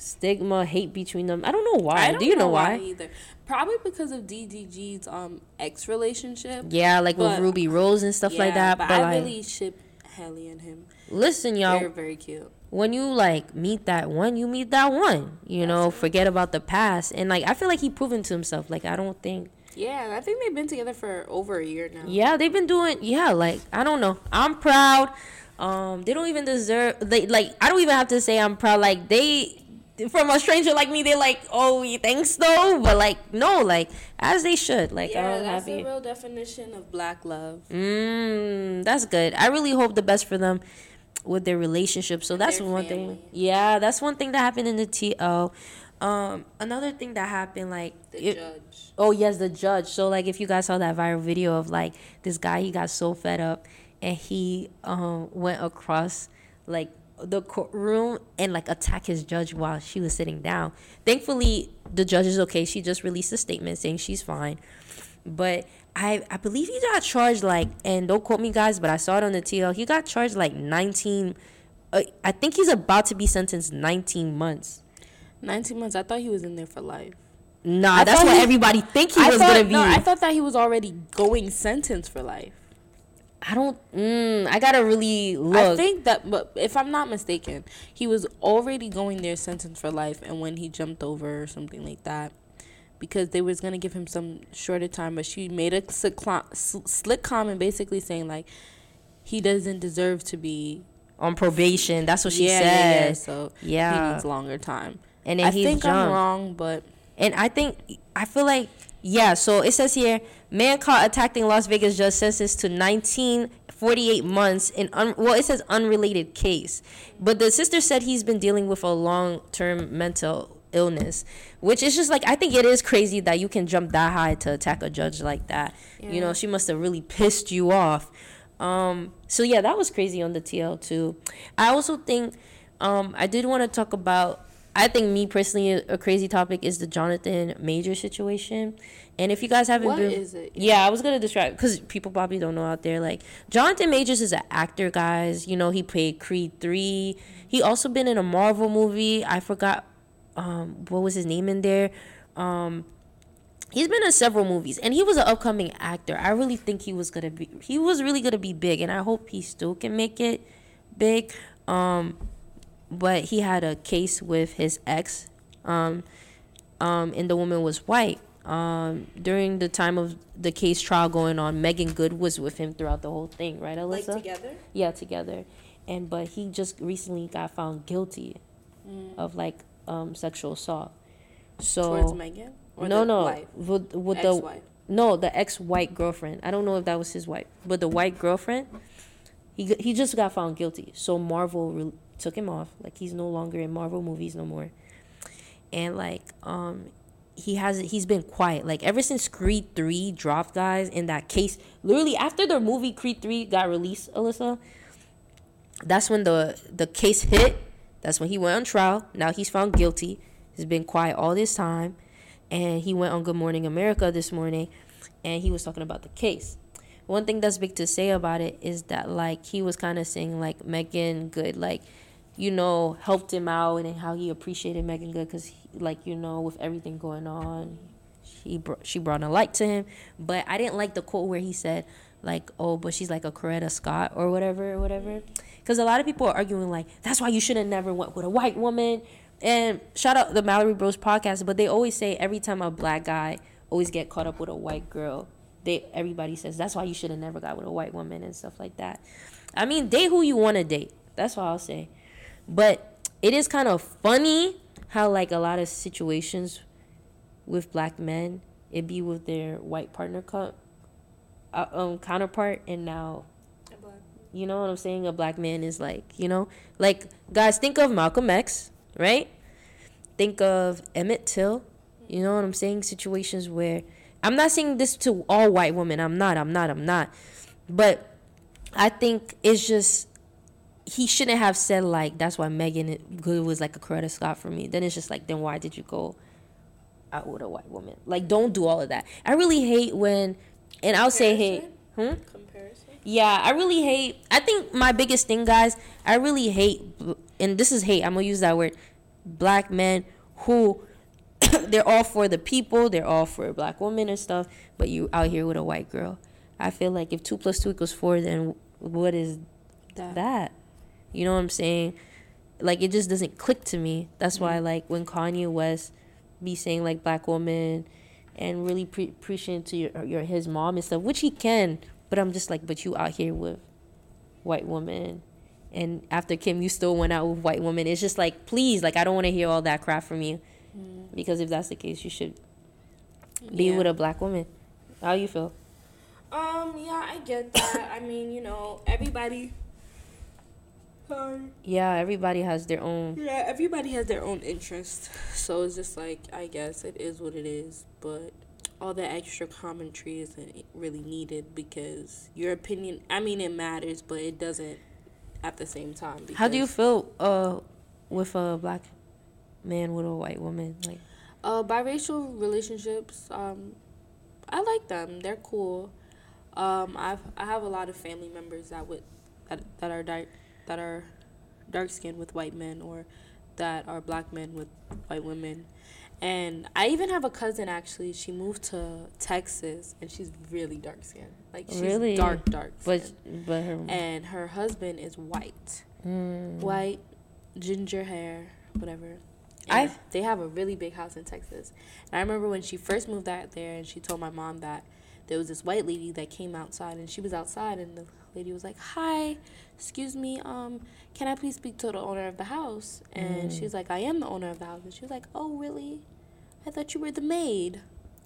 stigma, hate between them. I don't know why. Don't Do you know, know why? either? Probably because of DDG's um ex relationship. Yeah, like but, with Rubi Rose and stuff yeah, like that. But, but I like, really ship Halle and him. Listen, y'all. They're very cute. When you like meet that one, you meet that one. You That's know, forget about the past. And like I feel like he proven to himself. Like I don't think yeah, I think they've been together for over a year now. Yeah, they've been doing yeah, like I don't know. I'm proud. Um, they don't even deserve they like I don't even have to say I'm proud. Like they from a stranger like me, they're like, "Oh, you think so?" But like, no, like as they should. Like, yeah, that's the real definition of black love. Mm, that's good. I really hope the best for them with their relationship. So that's one family. thing. Yeah, that's one thing that happened in the TL. Um, another thing that happened, like the it, judge. Oh yes, the judge. So like, if you guys saw that viral video of like this guy, he got so fed up, and he um went across like the courtroom and like attack his judge while she was sitting down. Thankfully, the judge is okay. She just released a statement saying she's fine. But I I believe he got charged like and don't quote me guys, but I saw it on the TL. He got charged like 19 uh, I think he's about to be sentenced 19 months. 19 months. I thought he was in there for life. Nah, I that's what he, everybody think he I was thought, gonna be. No, I thought that he was already going sentenced for life. I don't. Mm, I gotta really look. I think that, but if I'm not mistaken, he was already going there sentenced for life, and when he jumped over or something like that, because they was gonna give him some shorter time, but she made a slick comment, basically saying like he doesn't deserve to be on probation. That's what she yeah, said. Yeah, yeah. So yeah, he needs longer time. And I think jumped. I'm wrong, but and I think I feel like yeah. So it says here Man caught attacking Las Vegas judge sentenced to 19 48 months in un- well it says unrelated case. But the sister said he's been dealing with a long-term mental illness, which is just like I think it is crazy that you can jump that high to attack a judge like that. Yeah. You know, she must have really pissed you off. Um, so yeah, that was crazy on the TL too. I also think um, I did want to talk about I think me personally a, crazy topic is the Jonathan Major situation. And if you guys haven't what been, is it? Yeah, I was gonna describe because people probably don't know out there. Like Jonathan Majors is an actor, guys. You know he played Creed three. He also been in a Marvel movie. I forgot um, what was his name in there. Um, he's been in several movies, and he was an upcoming actor. I really think he was gonna be. He was really gonna be big, and I hope he still can make it big. Um, but he had a case with his ex. Um, um, and the woman was white. Um, during the time of the case trial going on, Meagan Good was with him throughout the whole thing, right, Alyssa? Like together? Yeah, together. And but he just recently got found guilty Mm. of like um, sexual assault. So Towards Meagan? Or no, the no, wife? with, with Ex-wife? no, the ex-white girlfriend. I don't know if that was his wife, but the white girlfriend. He he just got found guilty. So Marvel re- took him off. Like he's no longer in Marvel movies no more. And like um he has he's been quiet. Like ever since Creed 3 dropped guys in that case, literally after the movie Creed 3 got released, Alyssa, that's when the the case hit. That's when he went on trial. Now he's found guilty. He's been quiet all this time. And he went on Good Morning America this morning and he was talking about the case. One thing that's big to say about it is that like he was kind of saying like Meagan Good like you know helped him out and how he appreciated Meagan Good cuz like you know with everything going on she br- she brought a light to him but I didn't like the quote where he said like oh but she's like a Coretta Scott or whatever or whatever cuz a lot of people are arguing like that's why you should have never went with a white woman and shout out the Mallory Bros podcast but they always say every time a black guy always get caught up with a white girl they everybody says that's why you should have never got with a white woman and stuff like that. I mean, date who you want to date. That's what I'll say. But it is kind of funny how like a lot of situations with black men, it be with their white partner co- uh, um counterpart, and now you know what I'm saying. A black man is like you know like guys think of Malcolm X, right? Think of Emmett Till. You know what I'm saying? Situations where I'm not saying this to all white women. I'm not. I'm not. I'm not. But I think it's just he shouldn't have said like that's why Meagan Good was like a Coretta Scott for me. Then it's just like then why did you go out with a white woman? Like don't do all of that. I really hate when and I'll say hate. Hmm? Comparison? Yeah, I really hate. I think my biggest thing, guys, I really hate, and this is hate. I'm gonna use that word. Black men who [coughs] they're all for the people, they're all for black women and stuff, but you out here with a white girl. I feel like if two plus two equals four, then what is That. that? You know what I'm saying? Like it just doesn't click to me. That's why like when Kanye West be saying like black woman and really pre- preaching to your, your his mom and stuff, which he can, but I'm just like, but you out here with white woman. And after Kim, you still went out with white woman. It's just like, please, like I don't want to hear all that crap from you, because if that's the case, you should be Yeah. with a black woman. How you feel? Um, yeah, I get that. I mean, you know, everybody. Sorry. Yeah, everybody has their own. Yeah, everybody has their own interest. So it's just like, I guess it is what it is. But all the extra commentary isn't really needed because your opinion, I mean, it matters, but it doesn't at the same time. How do you feel uh with a black man with a white woman? Like, Uh, biracial relationships, um, I like them. They're cool. Um, I've I have a lot of family members that would that that are dark that are dark skinned with white men or that are black men with white women. And I even have a cousin actually. She moved to Texas and she's really dark skinned. Like she's Really? dark, dark. but but her. and her husband is white, Mm. white, ginger hair, whatever. I- they have a really big house in Texas. And I remember when she first moved out there, and she told my mom that there was this white lady that came outside, and she was outside, and the lady was like, "Hi, excuse me, um, can I please speak to the owner of the house?" And Mm. she's like, "I am the owner of the house," and she was like, "Oh, really? I thought you were the maid."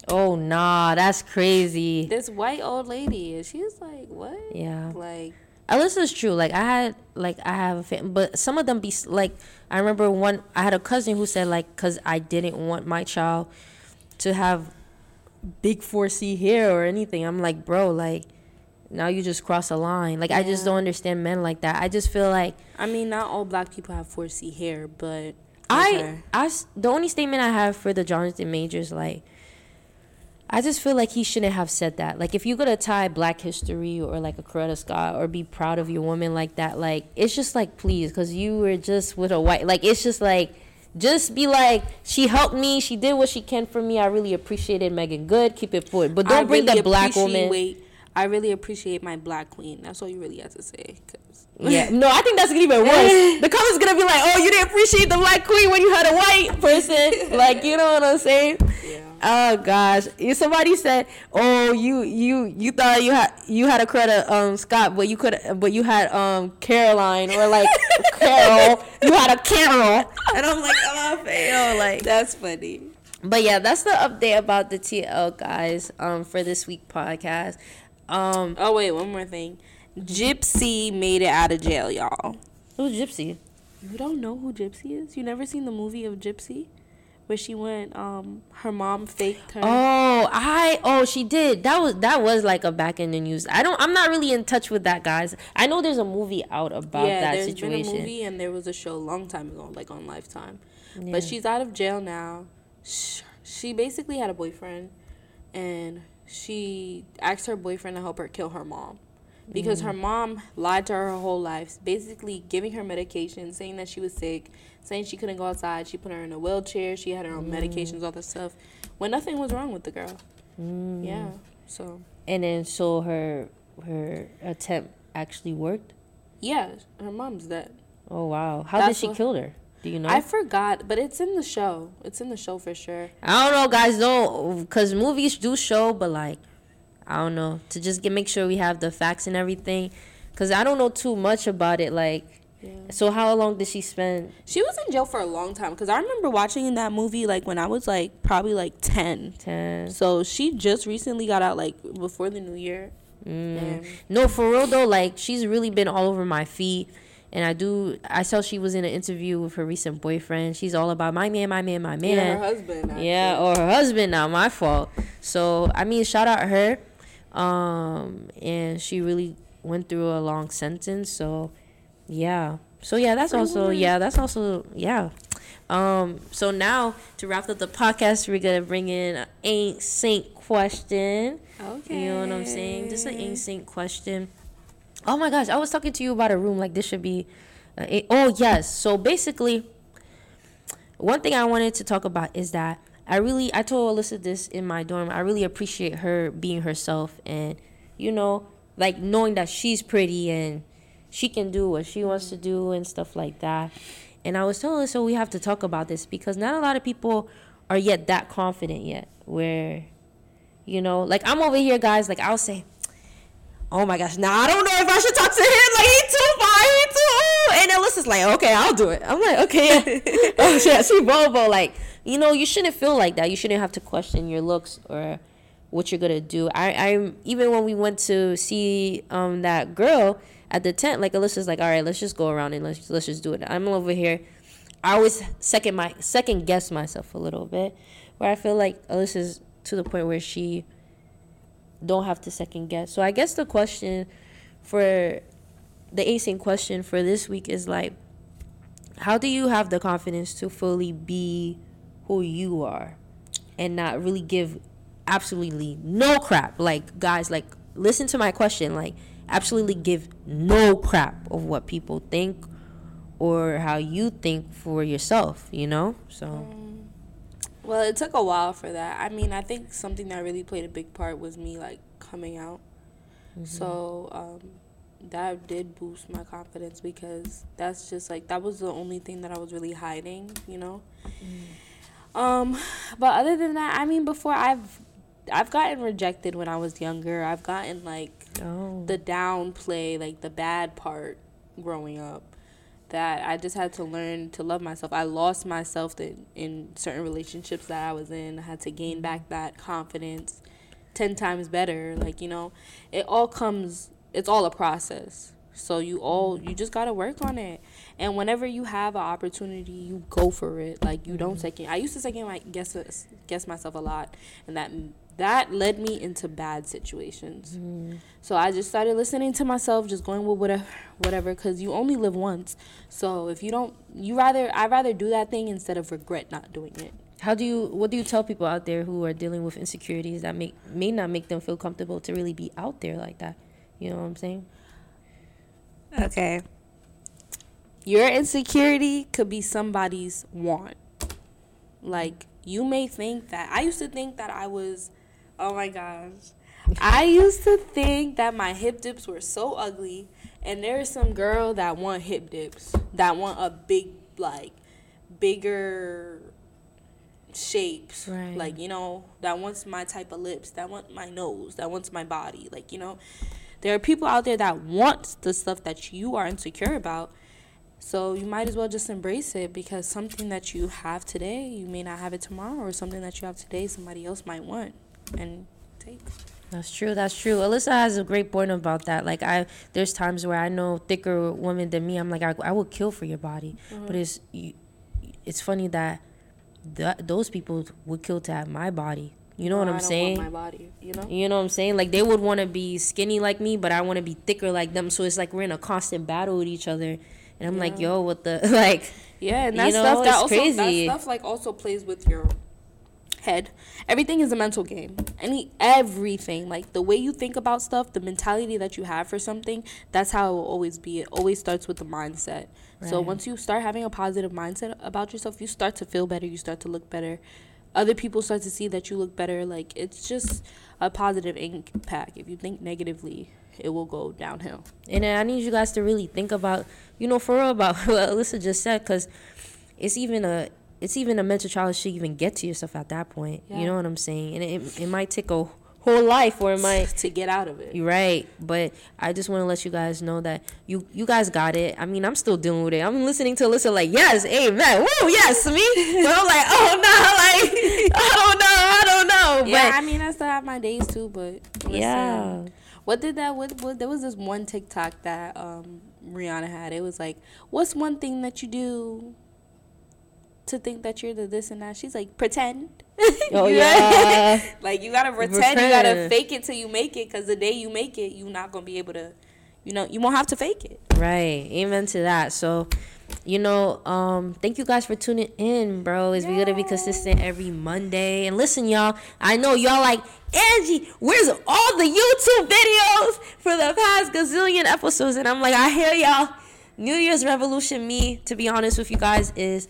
Oh nah, that's crazy. This white old lady, and she was like, "What?" Yeah. Like, Alyssa's true. Like I had, like I have a fam- but some of them be like. I remember one. I had a cousin who said like, cause I didn't want my child to have big 4C hair or anything. I'm like, bro, like now you just cross a line. Like I just don't understand men like that. I just feel like I mean, not all black people have 4C hair, but I. I, the only statement I have for the Jonathan Majors, like, I just feel like he shouldn't have said that. Like, if you're gonna tie Black History or like a Coretta Scott or be proud of your woman like that, like, it's just like, please, because you were just with a white, like, it's just like, just be like, she helped me, she did what she can for me. I really appreciated Meagan Good. Keep it forward, but don't I bring really the black woman. I really appreciate my black queen. That's all you really have to say. Yeah, no, I think that's even worse. [laughs] The comments gonna be like, "Oh, you didn't appreciate the black queen when you had a white person." [laughs] like, you know what I'm saying? Yeah. Oh gosh, If somebody said, "Oh, you you you thought you had you had a credit um Scott, but you could but you had um Caroline or like [laughs] Carol, you had a Carol," and I'm like, "Oh, fail!" Like that's funny. But yeah, that's the update about the TL guys um for this week podcast. Um. Oh wait, one more thing. Gypsy made it out of jail, y'all. Who's Gypsy? You don't know who Gypsy is? You never seen the movie of Gypsy? Where she went, um, her mom faked her. Oh, I oh she did. That was that was like a back in the news. I don't. I'm not really in touch with that, guys. I know there's a movie out about yeah, that there's situation. been a movie and there was a show a long time ago, like on Lifetime. Yeah. But she's out of jail now. She basically had a boyfriend, and she asked her boyfriend to help her kill her mom because mm. her mom lied to her her whole life, basically giving her medication, saying that she was sick, saying she couldn't go outside. She put her in a wheelchair. She had her own mm. medications, all that stuff, when nothing was wrong with the girl. Mm. Yeah. So. And then so her her attempt actually worked. Yeah, her mom's dead. Oh wow! How That's did she what, kill her? Do you know? I forgot, but it's in the show. It's in the show for sure. I don't know, guys. Don't because movies do show, but like I don't know to just get make sure we have the facts and everything, because I don't know too much about it. Like, yeah. so how long did she spend? She was in jail for a long time. Because I remember watching in that movie like when I was like probably like 10. 10. So she just recently got out like before the new year. Mm. No, for real though, like she's really been all over my feet. And I do. I saw she was in an interview with her recent boyfriend. She's all about my man, my man, my man. Yeah, her husband. Actually. Yeah, or her husband. Not my fault. So I mean, shout out her um, and she really went through a long sentence. So, yeah. So yeah, that's also yeah, that's also yeah. Um, so now to wrap up the podcast, we're gonna bring in ain't saint question. Okay. You know what I'm saying? Just an ain't question. Oh my gosh, I was talking to you about a room like this should be. Uh, a, oh yes. So basically, one thing I wanted to talk about is that I really I told Alyssa this in my dorm. I really appreciate her being herself and you know, like knowing that she's pretty and she can do what she wants to do and stuff like that. And I was telling Alyssa we have to talk about this because not a lot of people are yet that confident yet where you know, like I'm over here guys, like I'll say, Oh my gosh, now nah, I don't know if I should talk to him. Like he too far, he too and Alyssa's like, Okay, I'll do it. I'm like, okay. [laughs] oh shit, she Bobo, like you know, you shouldn't feel like that. You shouldn't have to question your looks or what you're gonna do. I, I even when we went to see um that girl at the tent, like Alyssa's like, all right, let's just go around and let's let's just do it. I'm over here. I always second my second guess myself a little bit, where I feel like Alyssa's to the point where she don't have to second guess. So I guess the question for the A Saint question for this week is like, how do you have the confidence to fully be who you are and not really give absolutely no crap. Like, guys, like, listen to my question. Like, absolutely give no crap of what people think or how you think for yourself, you know? So. Mm. Well, it took a while for that. I mean, I think something that really played a big part was me, like, coming out. Mm-hmm. So, um, that did boost my confidence because that's just like that was the only thing that I was really hiding, you know. Mm. Um, but other than that, I mean, before I've I've gotten rejected when I was younger. I've gotten like oh. the downplay, like the bad part growing up. That I just had to learn to love myself. I lost myself in, in certain relationships that I was in. I had to gain back that confidence 10 times better. Like, you know, it all comes, it's all a process. So you all, you just got to work on it. And whenever you have an opportunity, you go for it. Like you don't mm-hmm. second. I used to second like guess guess myself a lot, and that that led me into bad situations. Mm. So I just started listening to myself, just going with whatever, whatever, because you only live once. So if you don't, you rather I rather do that thing instead of regret not doing it. How do you? What do you tell people out there who are dealing with insecurities that make may not make them feel comfortable to really be out there like that? You know what I'm saying? Okay your insecurity could be somebody's want. Like you may think that I used to think that I was oh my gosh. I used to think that my hip dips were so ugly and there's some girl that want hip dips, that want a big like bigger shapes Right. like you know that wants my type of lips that want my nose that wants my body like you know there are people out there that want the stuff that you are insecure about so you might as well just embrace it because something that you have today you may not have it tomorrow or something that you have today somebody else might want and take That's true. That's true. Alyssa has a great point about that. Like I, there's times where I know thicker women than me. I'm like, I, I would kill for your body. Mm-hmm. But it's, you, it's funny that, th- those people would kill to have my body. You know what I I'm don't want saying? my body you know You know what I'm saying? Like they would want to be skinny like me, but I want to be thicker like them. So it's like we're in a constant battle with each other. And I'm like, yo, what the [laughs] like? Yeah, and You that know, stuff that also crazy. that stuff like also plays with your head. Everything is a mental game. Any everything like the way you think about stuff, the mentality that you have for something, that's how it will always be. It always starts with the mindset. So once you start having a positive mindset about yourself, you start to feel better. You start to look better. Other people start to see that you look better. Like it's just a positive impact. If you think negatively, it will go downhill. And I need you guys to really think about, you know, for real about [laughs] what Alyssa just said, because it's even a it's even a mental challenge to even get to yourself at that point. Yeah. You know what I'm saying? And it, it might take a whole life, or it might. [laughs] to get out of it. You're right, but I just want to let you guys know that you you guys got it. I mean, I'm still dealing with it. I'm listening to Alyssa like, yes, amen, woo, yes, me. [laughs] But I'm like, oh no, [laughs] like I don't know, I don't know. Yeah, I mean, I still have my days too, but listen, yeah, What did that? What, what? There was this one TikTok that um Rihanna had. It was like, "What's one thing that you do to think that you're the this and that?" She's like, "Pretend." [laughs] oh yeah, [laughs] like you gotta pretend. You gotta fake it till you make it. Cause the day you make it, you're not gonna be able to. You know, you won't have to fake it. right. Amen to that. So. You know, um, thank you guys for tuning in, bro. Is we gonna be consistent every Monday? And listen, y'all, I know y'all like Angie. Where's all the YouTube videos for the past gazillion episodes? And I'm like, I hear y'all. New Year's Revolution, me, to be honest with you guys, is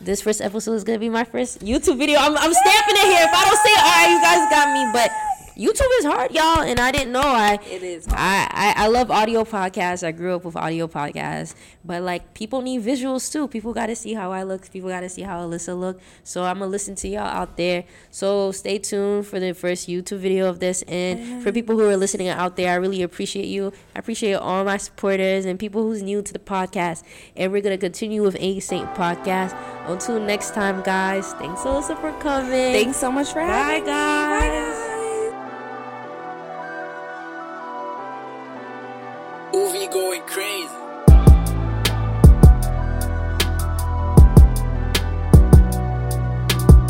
this first episode is gonna be my first YouTube video. I'm, I'm stamping it here. If I don't say it, all right, you guys got me. But YouTube is hard, y'all, and I didn't know. I It is. I, I, I love audio podcasts. I grew up with audio podcasts, but like people need visuals too. People got to see how I look. People got to see how Alyssa look. So I'm gonna listen to y'all out there. So stay tuned for the first YouTube video of this. And for people who are listening out there, I really appreciate you. I appreciate all my supporters and people who's new to the podcast. And we're gonna continue with A Saint podcast. Until next time, guys. Thanks Alyssa for coming. Thanks so much for Bye, having me. Bye, guys. Going crazy.